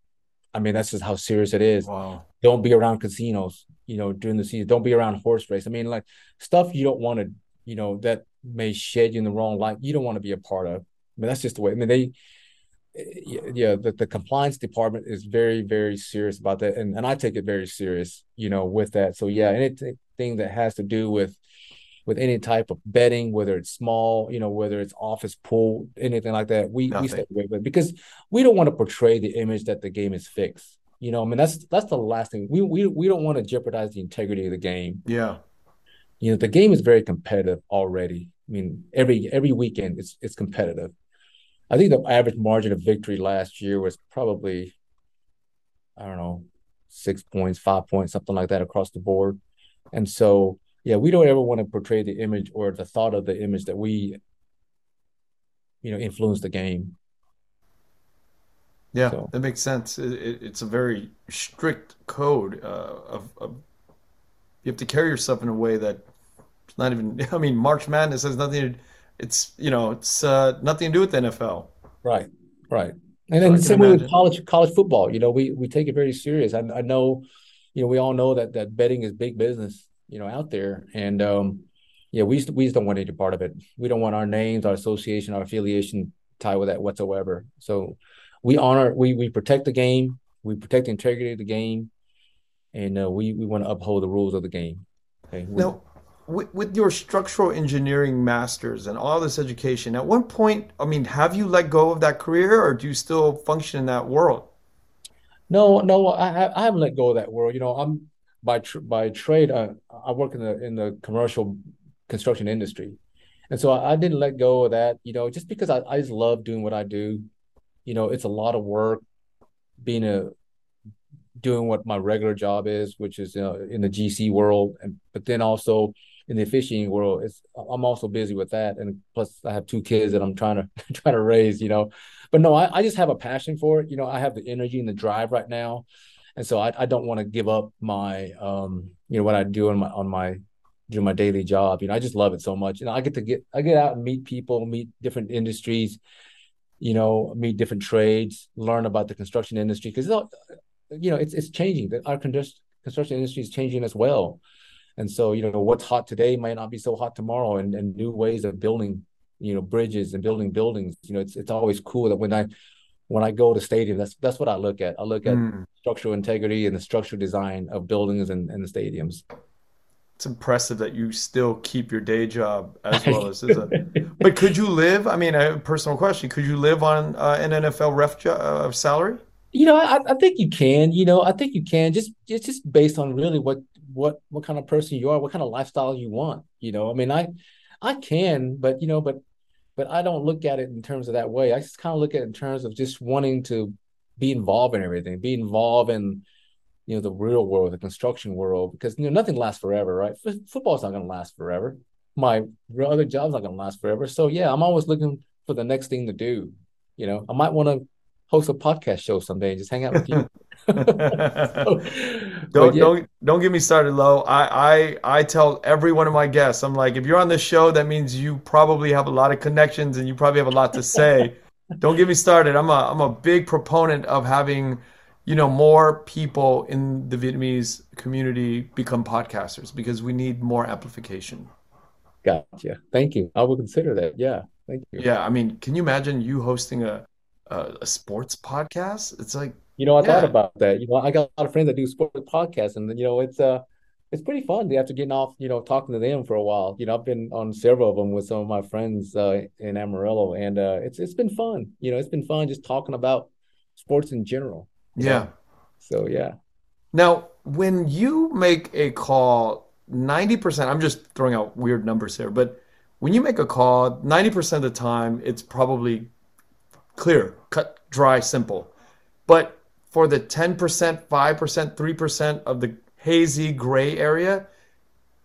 I mean, that's just how serious it is. Wow. Don't be around casinos, you know, during the season. Don't be around horse race. I mean, like stuff you don't want to, you know, that may shed you in the wrong light. You don't want to be a part of. I mean, that's just the way. I mean, they yeah, the, the compliance department is very, very serious about that. And, and I take it very serious, you know, with that. So yeah, anything that has to do with with any type of betting, whether it's small, you know, whether it's office pool, anything like that, we, we stay away with because we don't want to portray the image that the game is fixed. You know, I mean that's that's the last thing. We we we don't want to jeopardize the integrity of the game. Yeah. You know, the game is very competitive already. I mean, every every weekend it's it's competitive. I think the average margin of victory last year was probably, I don't know, six points, five points, something like that across the board. And so, yeah, we don't ever want to portray the image or the thought of the image that we, you know, influence the game. Yeah, so. that makes sense. It, it, it's a very strict code uh, of, of, you have to carry yourself in a way that not even. I mean, March Madness has nothing to it's you know it's uh, nothing to do with the NFL. Right, right. And then so same with college college football. You know, we we take it very serious. I, I know, you know, we all know that that betting is big business. You know, out there, and um, yeah, we just, we just don't want any part of it. We don't want our names, our association, our affiliation tied with that whatsoever. So we honor, we we protect the game, we protect the integrity of the game, and uh, we we want to uphold the rules of the game. Okay. Now, with, with your structural engineering masters and all this education, at one point, I mean, have you let go of that career or do you still function in that world? No, no, I, I haven't let go of that world. You know, I'm by tr- by trade. Uh, I work in the in the commercial construction industry, and so I, I, didn't let go of that. You know, just because I, I just love doing what I do. You know, it's a lot of work being a doing what my regular job is, which is uh, in the GC world, and but then also in the fishing world, it's I'm also busy with that, and plus I have two kids that I'm trying to trying to raise, you know. But no, I, I just have a passion for it. You know, I have the energy and the drive right now, and so I, I don't want to give up my um you know what I do on my on my do my daily job. You know, I just love it so much. You know, I get to get I get out and meet people, meet different industries, you know, meet different trades, learn about the construction industry because you know it's it's changing. Our construction industry is changing as well. And so, you know, what's hot today might not be so hot tomorrow and, and new ways of building, you know, bridges and building buildings. You know, it's it's always cool that when I when I go to stadium, that's that's what I look at. I look at mm. structural integrity and the structural design of buildings and, and the stadiums. It's impressive that you still keep your day job as well as, a, but could you live? I mean, a personal question: Could you live on uh, an NFL ref jo- uh, salary? You know, I, I think you can. You know, I think you can. Just it's just based on really what what what kind of person you are, what kind of lifestyle you want. You know, I mean, I I can, but you know, but but I don't look at it in terms of that way. I just kind of look at it in terms of just wanting to be involved in everything, be involved in you know the real world, the construction world, because you know nothing lasts forever, right? F- football's not going to last forever. My other job's not going to last forever. So yeah, I'm always looking for the next thing to do. You know, I might want to host a podcast show someday and just hang out with you. so, don't yeah. don't don't get me started, Lo. I, I I tell every one of my guests, I'm like, if you're on this show, that means you probably have a lot of connections and you probably have a lot to say. don't get me started. I'm a I'm a big proponent of having, you know, more people in the Vietnamese community become podcasters because we need more amplification. Gotcha. Thank you. I will consider that. Yeah. Thank you. Yeah. I mean, can you imagine you hosting a a, a sports podcast? It's like you know, I yeah. thought about that. You know, I got a lot of friends that do sports podcasts, and you know, it's uh, it's pretty fun after getting off, you know, talking to them for a while. You know, I've been on several of them with some of my friends uh, in Amarillo, and uh, it's it's been fun. You know, it's been fun just talking about sports in general. Yeah. Know? So yeah. Now, when you make a call, ninety percent. I'm just throwing out weird numbers here, but when you make a call, ninety percent of the time, it's probably clear, cut, dry, simple. But for the 10%, 5%, 3% of the hazy gray area,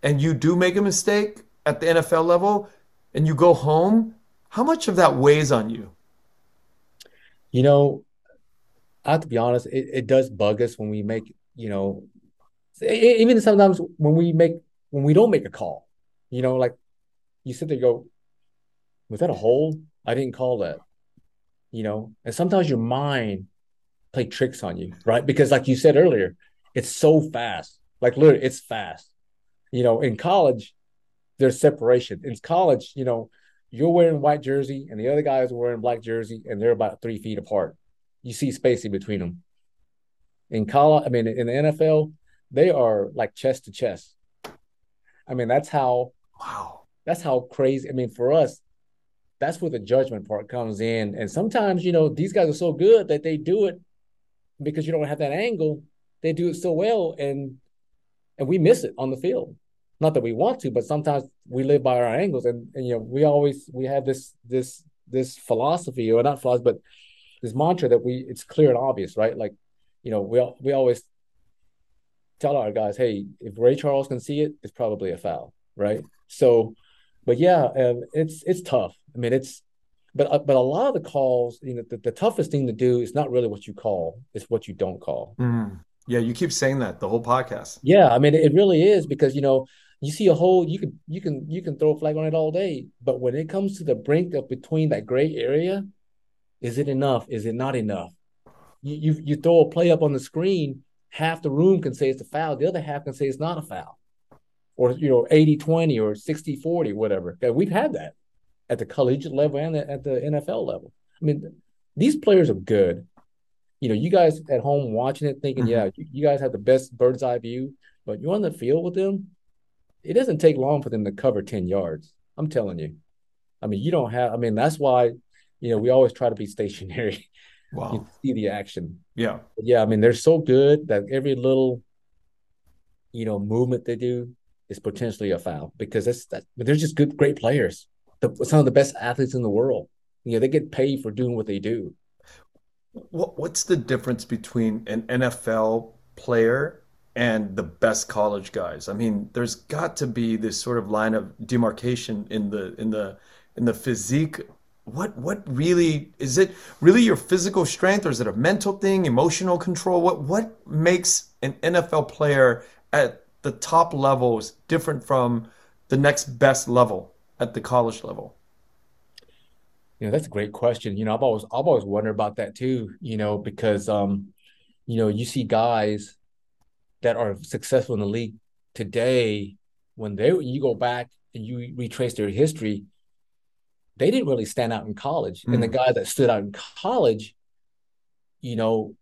and you do make a mistake at the NFL level and you go home, how much of that weighs on you? You know, I have to be honest, it, it does bug us when we make, you know, even sometimes when we make when we don't make a call, you know, like you sit there go, was that a hold? I didn't call that. You know, and sometimes your mind play tricks on you, right? Because like you said earlier, it's so fast. Like literally, it's fast. You know, in college, there's separation. In college, you know, you're wearing white jersey and the other guy is wearing black jersey, and they're about three feet apart. You see spacing between them. In college, I mean, in the NFL, they are like chest to chest. I mean, that's how wow. That's how crazy. I mean, for us, that's where the judgment part comes in. And sometimes, you know, these guys are so good that they do it because you don't have that angle. They do it so well, and and we miss it on the field. Not that we want to, but sometimes we live by our angles, and, and you know, we always we have this this this philosophy, or not philosophy, but this mantra that we it's clear and obvious, right? Like, you know, we we always tell our guys, hey, if Ray Charles can see it, it's probably a foul, right? So, but yeah, um, it's it's tough. I mean, it's but uh, but a lot of the calls, you know, the, the, toughest thing to do is not really what you call; it's what you don't call. Mm. Yeah, you keep saying that the whole podcast. Yeah, I mean, it really is because you know you see a hole, you can you can you can throw a flag on it all day, but when it comes to the brink of between that gray area, is it enough? Is it not enough? You you, you throw a play up on the screen, half the room can say it's a foul, the other half can say it's not a foul, or you know 80-20 or 60-40, whatever. We've had that at the collegiate level and at the NFL level. I mean, these players are good. You know, you guys at home watching it, thinking, mm-hmm. yeah, you, guys have the best bird's eye view, but you're on the field with them. It doesn't take long for them to cover 10 yards. I'm telling you. I mean, you don't have, I mean, that's why, you know, we always try to be stationary. Wow. you see the action. Yeah. Yeah. I mean, they're so good that every little, you know, movement they do is potentially a foul because that's that. They're just good, great players the, some of the best athletes in the world. You know, they get paid for doing what they do. What, what's the difference between an NFL player and the best college guys? I mean, there's got to be this sort of line of demarcation in the in the in the physique. What what really is it? Really, your physical strength, or is it a mental thing, emotional control? What what makes an NFL player at the top levels different from the next best level? at the college level? You know, that's a great question. You know, I've always I've always wondered about that too, you know, because um, you know, you see guys that are successful in the league today, when they you go back and you retrace their history, they didn't really stand out in college. Mm. And the mm. guys that stood out in college, you know,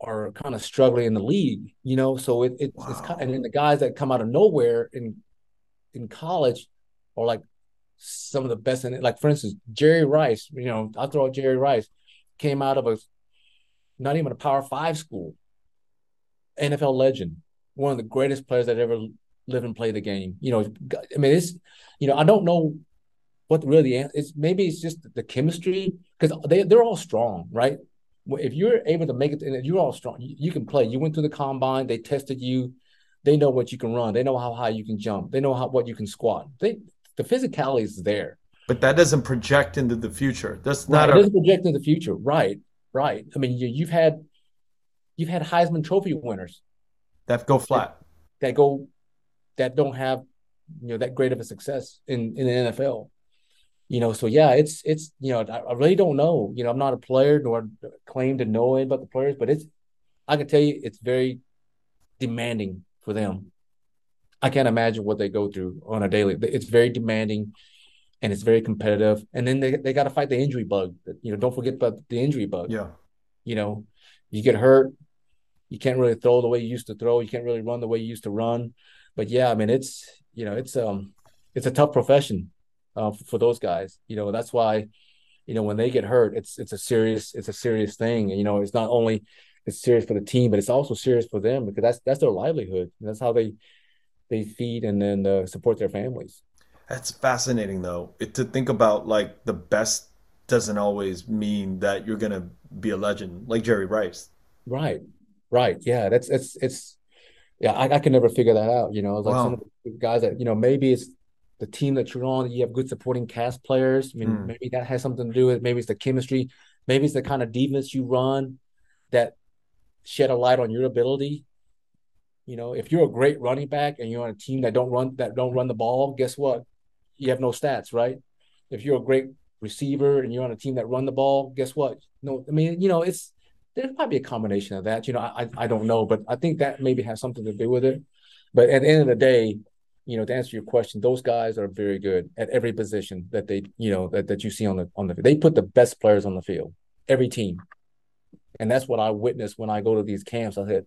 are kind of struggling in the league, you know. So it, it wow. it's kind of, and then the guys that come out of nowhere in in college are like some of the best in it. Like for instance, Jerry Rice. You know, I'll throw out Jerry Rice. Came out of a not even a Power Five school. NFL legend, one of the greatest players that ever lived and played the game. You know, I mean, it's you know, I don't know what really it's maybe it's just the chemistry because they they're all strong, right? If you're able to make it, and you're all strong, you, you can play. You went through the combine, they tested you, they know what you can run, they know how high you can jump, they know how what you can squat. They the physicality is there. But that doesn't project into the future. That's not. Right, a... It doesn't project into the future. Right. Right. I mean, you, you've had you've had Heisman Trophy winners that go flat. That, that go that don't have you know that great of a success in in the NFL. You know, so yeah, it's it's you know I, I really don't know. You know, I'm not a player nor claim to know it about the players, but it's I can tell you it's very demanding for them. I can't imagine what they go through on a daily. It's very demanding, and it's very competitive. And then they they got to fight the injury bug. You know, don't forget about the injury bug. Yeah. You know, you get hurt, you can't really throw the way you used to throw. You can't really run the way you used to run. But yeah, I mean, it's you know, it's um, it's a tough profession, uh, for those guys. You know, that's why, you know, when they get hurt, it's it's a serious it's a serious thing. You know, it's not only it's serious for the team, but it's also serious for them because that's that's their livelihood. That's how they they feed and then uh, support their families. That's fascinating, though, it, to think about like the best doesn't always mean that you're gonna be a legend like Jerry Rice. Right, right, yeah. That's it's it's yeah. I, I can never figure that out. You know, like wow. some of the guys that you know maybe it's the team that you're on. You have good supporting cast players. I mean, mm. maybe that has something to do with. Maybe it's the chemistry. Maybe it's the kind of defense you run that shed a light on your ability. You know, if you're a great running back and you're on a team that don't run that don't run the ball, guess what? You have no stats, right? If you're a great receiver and you're on a team that run the ball, guess what? No, I mean, you know, it's there's probably a combination of that. You know, I I don't know, but I think that maybe has something to do with it. But at the end of the day, you know, to answer your question, those guys are very good at every position that they, you know, that, that you see on the on the field. they put the best players on the field, every team. And that's what I witness when I go to these camps. I said,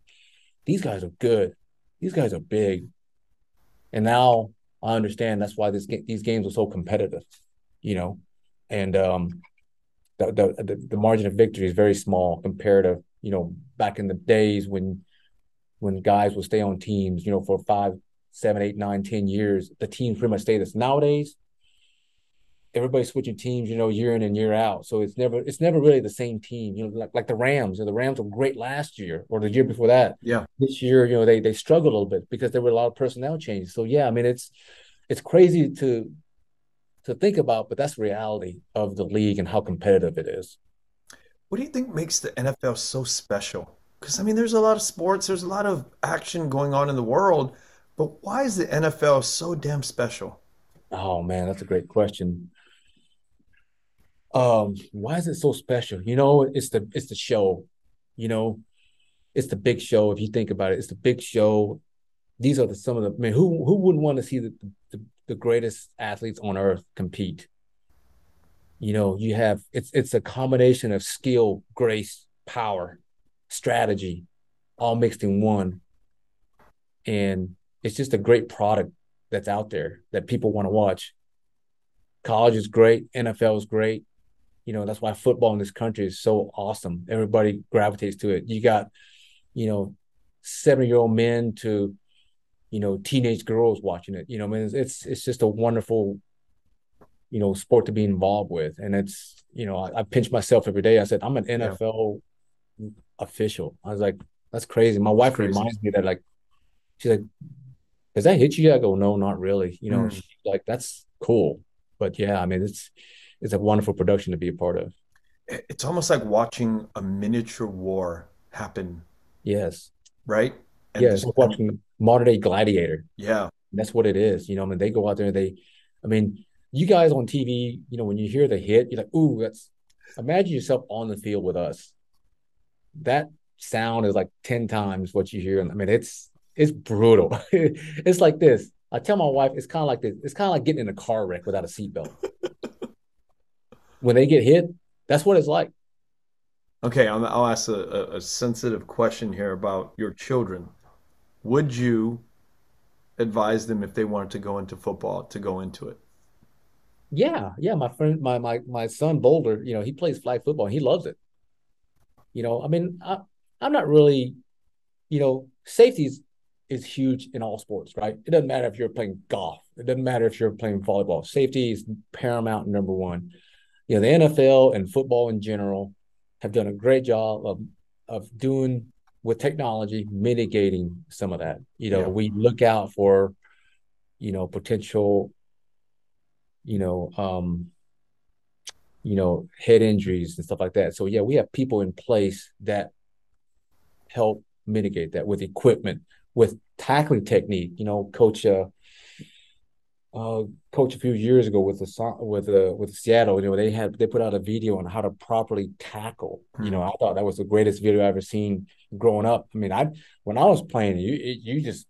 these guys are good. These guys are big. And now I understand that's why this these games are so competitive, you know. And um the, the the margin of victory is very small compared to, you know, back in the days when when guys would stay on teams, you know, for five, seven, eight, nine, ten years, the team pretty much stay this. Nowadays, everybody's switching teams, you know, year in and year out. So it's never it's never really the same team. You know, like like the Rams. You know, the Rams were great last year or the year before that. Yeah. This year, you know, they they struggled a little bit because there were a lot of personnel changes. So yeah, I mean it's it's crazy to to think about, but that's reality of the league and how competitive it is. What do you think makes the NFL so special? Because I mean, there's a lot of sports, there's a lot of action going on in the world, but why is the NFL so damn special? Oh man, that's a great question. Um, why is it so special? You know, it's the it's the show. You know, it's the big show. If you think about it, it's the big show. These are the some of the I mean, who who wouldn't want to see the, the the greatest athletes on earth compete? You know, you have it's it's a combination of skill, grace, power, strategy, all mixed in one. And it's just a great product that's out there that people want to watch. College is great, NFL is great. You know, that's why football in this country is so awesome. Everybody gravitates to it. You got, you know, seven year old men to, you know, teenage girls watching it. You know, I mean, it's it's just a wonderful, you know, sport to be involved with. And it's, you know, I, I pinch myself every day. I said, I'm an NFL yeah. official. I was like, that's crazy. My wife crazy. reminds me that like, she's like, has that hit you? I go, no, not really. You know, mm. like that's cool. But yeah, I mean, it's it's a wonderful production to be a part of. It's almost like watching a miniature war happen. Yes. Right. And yeah, it's like watching modern day gladiator. Yeah. That's what it is. You know, I mean, they go out there and they, I mean, you guys on TV, you know, when you hear the hit, you're like, ooh, that's. Imagine yourself on the field with us. That sound is like ten times what you hear. And I mean, it's it's brutal. it's like this. I tell my wife, it's kind of like this. It's kind of like getting in a car wreck without a seatbelt. when they get hit, that's what it's like. Okay, I'll, I'll ask a, a sensitive question here about your children. Would you advise them if they wanted to go into football to go into it? Yeah, yeah. My friend, my my my son Boulder, you know, he plays flag football. he loves it. You know, I mean, I, I'm not really, you know, safety's is huge in all sports, right? It doesn't matter if you're playing golf. It doesn't matter if you're playing volleyball. Safety is paramount number one. You know, the NFL and football in general have done a great job of of doing with technology mitigating some of that. You know, yeah. we look out for, you know, potential, you know, um, you know, head injuries and stuff like that. So yeah, we have people in place that help mitigate that with equipment with tackling technique. You know, coach uh, uh, coach a few years ago with the with uh, with Seattle. You know, they had they put out a video on how to properly tackle. Hmm. You know, I thought that was the greatest video I ever seen growing up. I mean, I when I was playing, you you just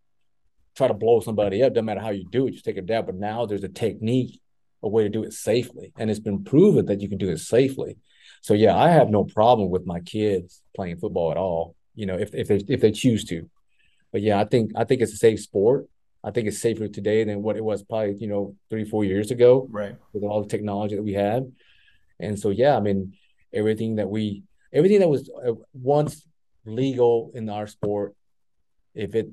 try to blow somebody up. Doesn't matter how you do it, just take a dab. But now there's a technique, a way to do it safely, and it's been proven that you can do it safely. So yeah, I have no problem with my kids playing football at all. You know, if if they if they choose to but yeah, I think I think it's a safe sport. I think it's safer today than what it was probably you know three four years ago. Right. With all the technology that we have, and so yeah, I mean everything that we everything that was uh, once legal in our sport, if it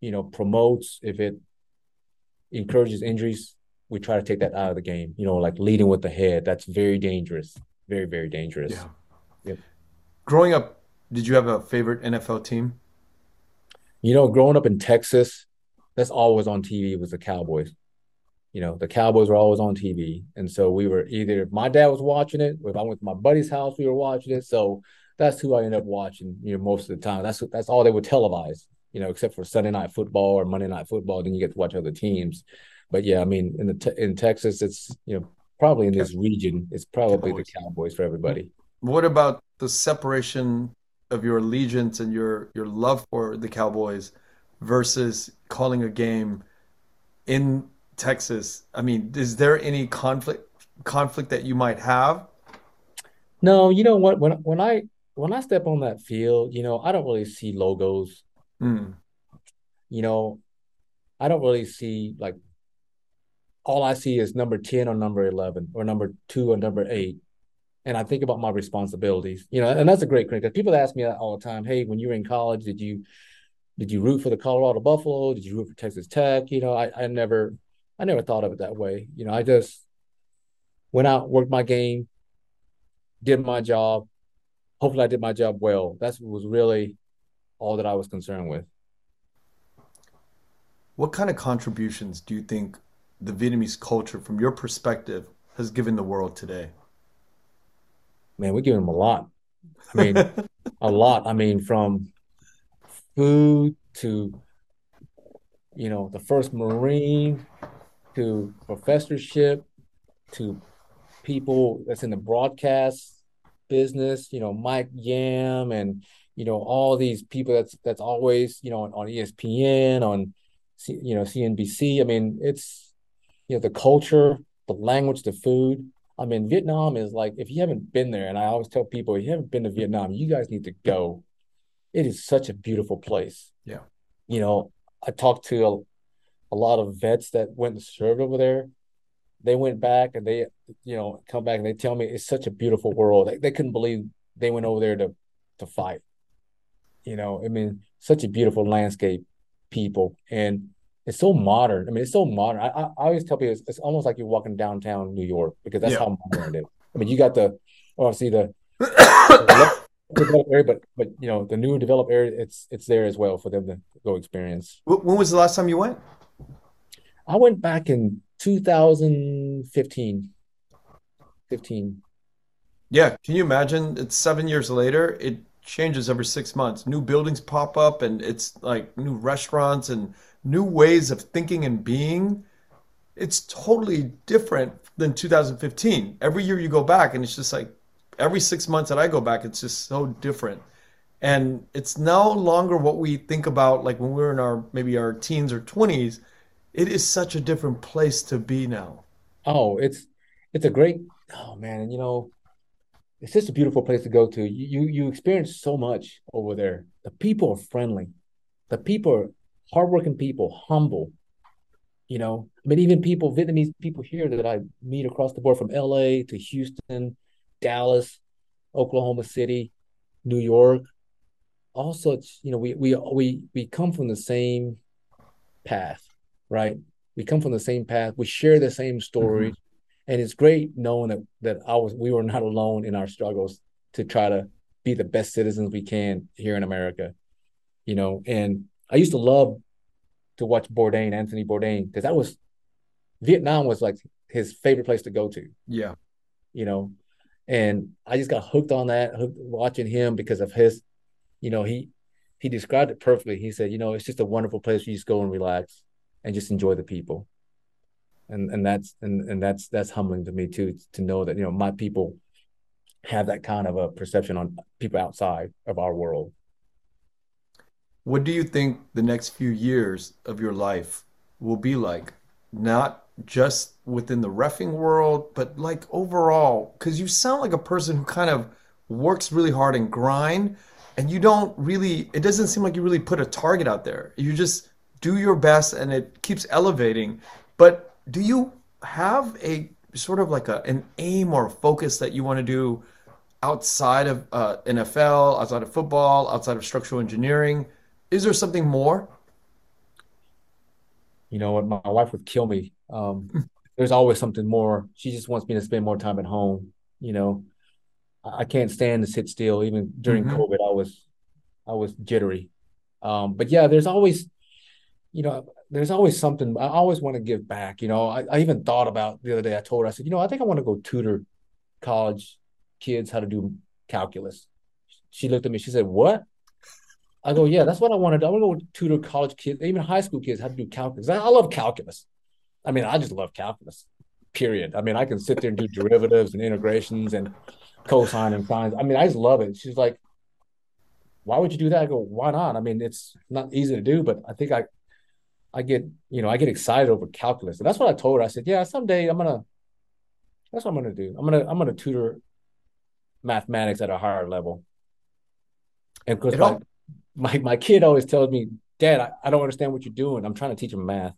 you know promotes, if it encourages injuries, we try to take that out of the game. You know, like leading with the head, that's very dangerous. Very very dangerous. Yeah. Yep. Growing up, did you have a favorite NFL team? You know, growing up in Texas, that's always on TV was the Cowboys. You know, the Cowboys were always on TV. And so we were either my dad was watching it, or if I went to my buddy's house, we were watching it. So that's who I end up watching. You know, most of the time. That's that's all they would televise. You know, except for Sunday night football or Monday night football, then you get to watch other teams. But yeah, I mean, in the in Texas, it's you know probably in this region, it's probably Cowboys. the Cowboys for everybody. What about the separation of your allegiance and your your love for the Cowboys versus calling a game in Texas? I mean, is there any conflict conflict that you might have? No, you know what? When when I when I step on that field, you know, I don't really see logos. Mm. You know, I don't really see like all I see is number 10 or number 11 or number two or number eight. And I think about my responsibilities, you know, and that's a great cricket. People ask me that all the time. Hey, when you were in college, did you did you root for the Colorado Buffalo? Did you root for Texas Tech? You know, I, I never I never thought of it that way. You know, I just went out, worked my game, did my job. Hopefully I did my job well. That was really all that I was concerned with. What kind of contributions do you think the Vietnamese culture, from your perspective, has given the world today? Man, we're giving them a lot. I mean, a lot. I mean, from food to, you know, the first Marine to professorship to people that's in the broadcast business, you know, Mike Yam and, you know, all these people that's that's always, you know, on, on ESPN, on, you know, CNBC. I mean, it's you know the culture, the language, the food. I mean, Vietnam is like if you haven't been there, and I always tell people, if you haven't been to Vietnam, you guys need to go. It is such a beautiful place. Yeah. You know, I talked to a, a lot of vets that went and served over there. They went back and they, you know, come back and they tell me it's such a beautiful world. They, they couldn't believe they went over there to to fight. You know, I mean, such a beautiful landscape, people, and it's so modern. I mean, it's so modern. I, I, I always tell people it's, it's, almost like you're walking downtown New York because that's yeah. how modern it is. I mean, you got the obviously the, the area, but but you know the new developed area, it's it's there as well for them to go experience. When was the last time you went? I went back in 2015. 15. Yeah, can you imagine? It's seven years later. It changes every six months. New buildings pop up, and it's like new restaurants and new ways of thinking and being, it's totally different than 2015. Every year you go back, and it's just like every six months that I go back, it's just so different. And it's no longer what we think about like when we we're in our maybe our teens or 20s. It is such a different place to be now. Oh, it's it's a great oh man, and you know, it's just a beautiful place to go to. You you, you experience so much over there. The people are friendly. The people hardworking people, humble. You know, I mean, even people, Vietnamese people here that I meet across the board from LA to Houston, Dallas, Oklahoma City, New York, all such, you know, we we we we come from the same path, right? We come from the same path. We share the same stories. Mm-hmm. And it's great knowing that that I was we were not alone in our struggles to try to be the best citizens we can here in America. You know, and I used to love to watch Bourdain, Anthony Bourdain, because that was Vietnam was like his favorite place to go to. Yeah. You know, and I just got hooked on that, hooked watching him because of his, you know, he he described it perfectly. He said, you know, it's just a wonderful place you just go and relax and just enjoy the people. And and that's and and that's that's humbling to me too to know that you know my people have that kind of a perception on people outside of our world. What do you think the next few years of your life will be like? Not just within the refing world, but like overall, because you sound like a person who kind of works really hard and grind, and you don't really, it doesn't seem like you really put a target out there. You just do your best and it keeps elevating. But do you have a sort of like a, an aim or a focus that you want to do outside of uh, NFL, outside of football, outside of structural engineering? Is there something more? You know what? My wife would kill me. Um, there's always something more. She just wants me to spend more time at home. You know, I can't stand to sit still. Even during mm-hmm. COVID, I was, I was jittery. Um, but yeah, there's always, you know, there's always something. I always want to give back. You know, I, I even thought about the other day. I told her, I said, you know, I think I want to go tutor college kids how to do calculus. she looked at me. She said, "What?" I go, "Yeah, that's what I want to do. I want to go tutor college kids, even high school kids, how to do calculus. I, I love calculus. I mean, I just love calculus. Period. I mean, I can sit there and do derivatives and integrations and cosine and sines. I mean, I just love it." She's like, "Why would you do that?" I go, "Why not? I mean, it's not easy to do, but I think I." I get, you know, I get excited over calculus. And that's what I told her. I said, yeah, someday I'm gonna that's what I'm gonna do. I'm gonna I'm gonna tutor mathematics at a higher level. And because my, my kid always tells me, Dad, I, I don't understand what you're doing. I'm trying to teach him math.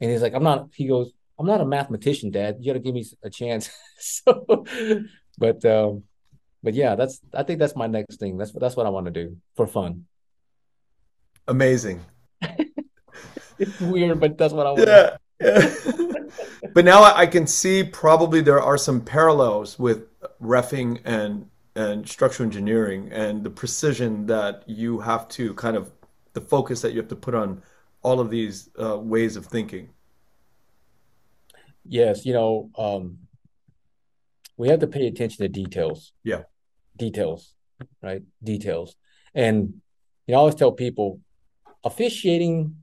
And he's like, I'm not, he goes, I'm not a mathematician, Dad. You gotta give me a chance. so but um, but yeah, that's I think that's my next thing. That's that's what I want to do for fun. Amazing. it's weird, but that's what I want. Yeah. yeah. but now I can see probably there are some parallels with refing and and structural engineering and the precision that you have to kind of the focus that you have to put on all of these uh, ways of thinking. Yes, you know, um, we have to pay attention to details. Yeah, details, right? Details, and you know, I always tell people, officiating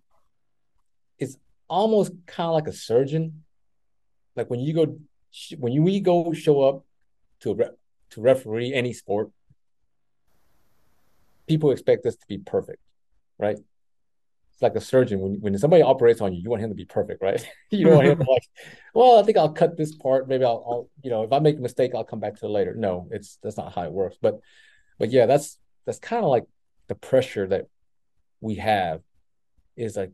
is almost kind of like a surgeon like when you go when you we go show up to re, to referee any sport, people expect us to be perfect, right? It's like a surgeon when when somebody operates on you, you want him to be perfect, right? you don't want him to like, well, I think I'll cut this part. Maybe I'll, I'll, you know, if I make a mistake, I'll come back to it later. No, it's that's not how it works. But but yeah, that's that's kind of like the pressure that we have is like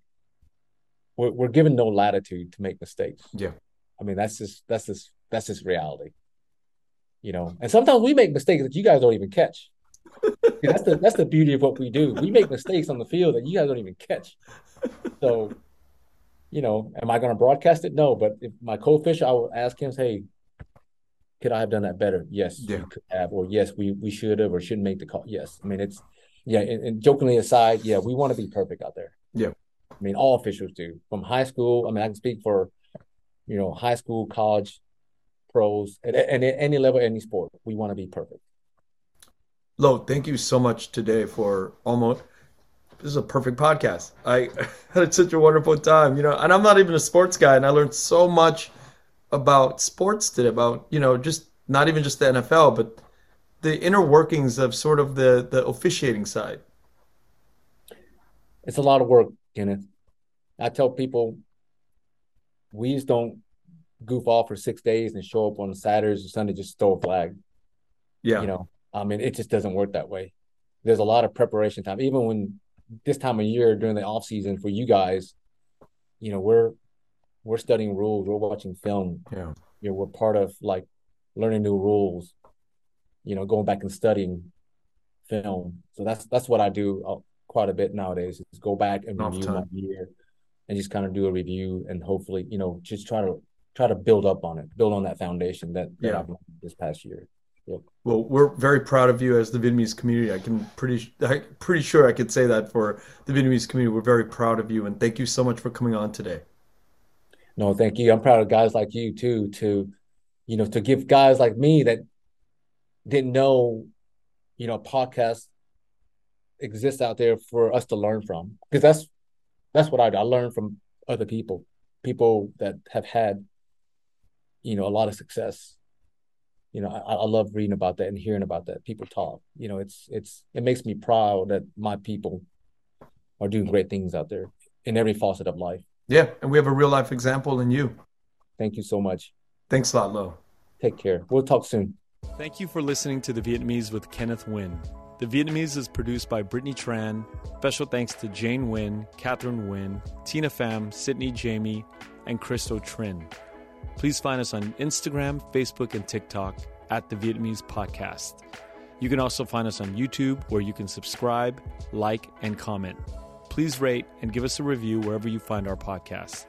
we're, we're given no latitude to make mistakes. Yeah. I mean, that's just that's just that's just reality. You know, and sometimes we make mistakes that you guys don't even catch. that's the that's the beauty of what we do. We make mistakes on the field that you guys don't even catch. So, you know, am I going to broadcast it? No, but if my co-fish, I will ask him, "Hey, could I have done that better?" Yes, yeah. could have, or yes, we we should have, or shouldn't make the call. Yes, I mean it's yeah. And, and jokingly aside, yeah, we want to be perfect out there. Yeah, I mean all officials do from high school. I mean I can speak for you know, high school, college, pros, and at, at any level, any sport. We want to be perfect. Lo, thank you so much today for almost. This is a perfect podcast. I had such a wonderful time, you know, and I'm not even a sports guy, and I learned so much about sports today, about you know, just not even just the NFL, but the inner workings of sort of the the officiating side. It's a lot of work, Kenneth. I tell people we just don't goof off for six days and show up on Saturdays or Sunday just throw a flag. Yeah, you know, I mean, it just doesn't work that way. There's a lot of preparation time, even when this time of year during the off season for you guys. You know, we're we're studying rules, we're watching film. Yeah, you know, we're part of like learning new rules. You know, going back and studying film. So that's that's what I do uh, quite a bit nowadays. Is go back and review my year and just kind of do a review and hopefully, you know, just try to try to build up on it, build on that foundation that, that yeah. I've learned this past year. Yep. Well, we're very proud of you as the Vietnamese community. I can pretty, I pretty sure I could say that for the Vietnamese community. We're very proud of you, and thank you so much for coming on today. No, thank you. I'm proud of guys like you too. To, you know, to give guys like me that didn't know, you know, podcast exists out there for us to learn from because that's that's what I do. I learn from other people, people that have had, you know, a lot of success. You know, I, I love reading about that and hearing about that. People talk. You know, it's it's it makes me proud that my people are doing great things out there in every facet of life. Yeah, and we have a real life example in you. Thank you so much. Thanks a lot, Lo. Take care. We'll talk soon. Thank you for listening to The Vietnamese with Kenneth Nguyen. The Vietnamese is produced by Brittany Tran. Special thanks to Jane Nguyen, Catherine Nguyen, Tina Pham, Sydney Jamie, and Christo Trin. Please find us on Instagram, Facebook, and TikTok at The Vietnamese Podcast. You can also find us on YouTube where you can subscribe, like, and comment. Please rate and give us a review wherever you find our podcast.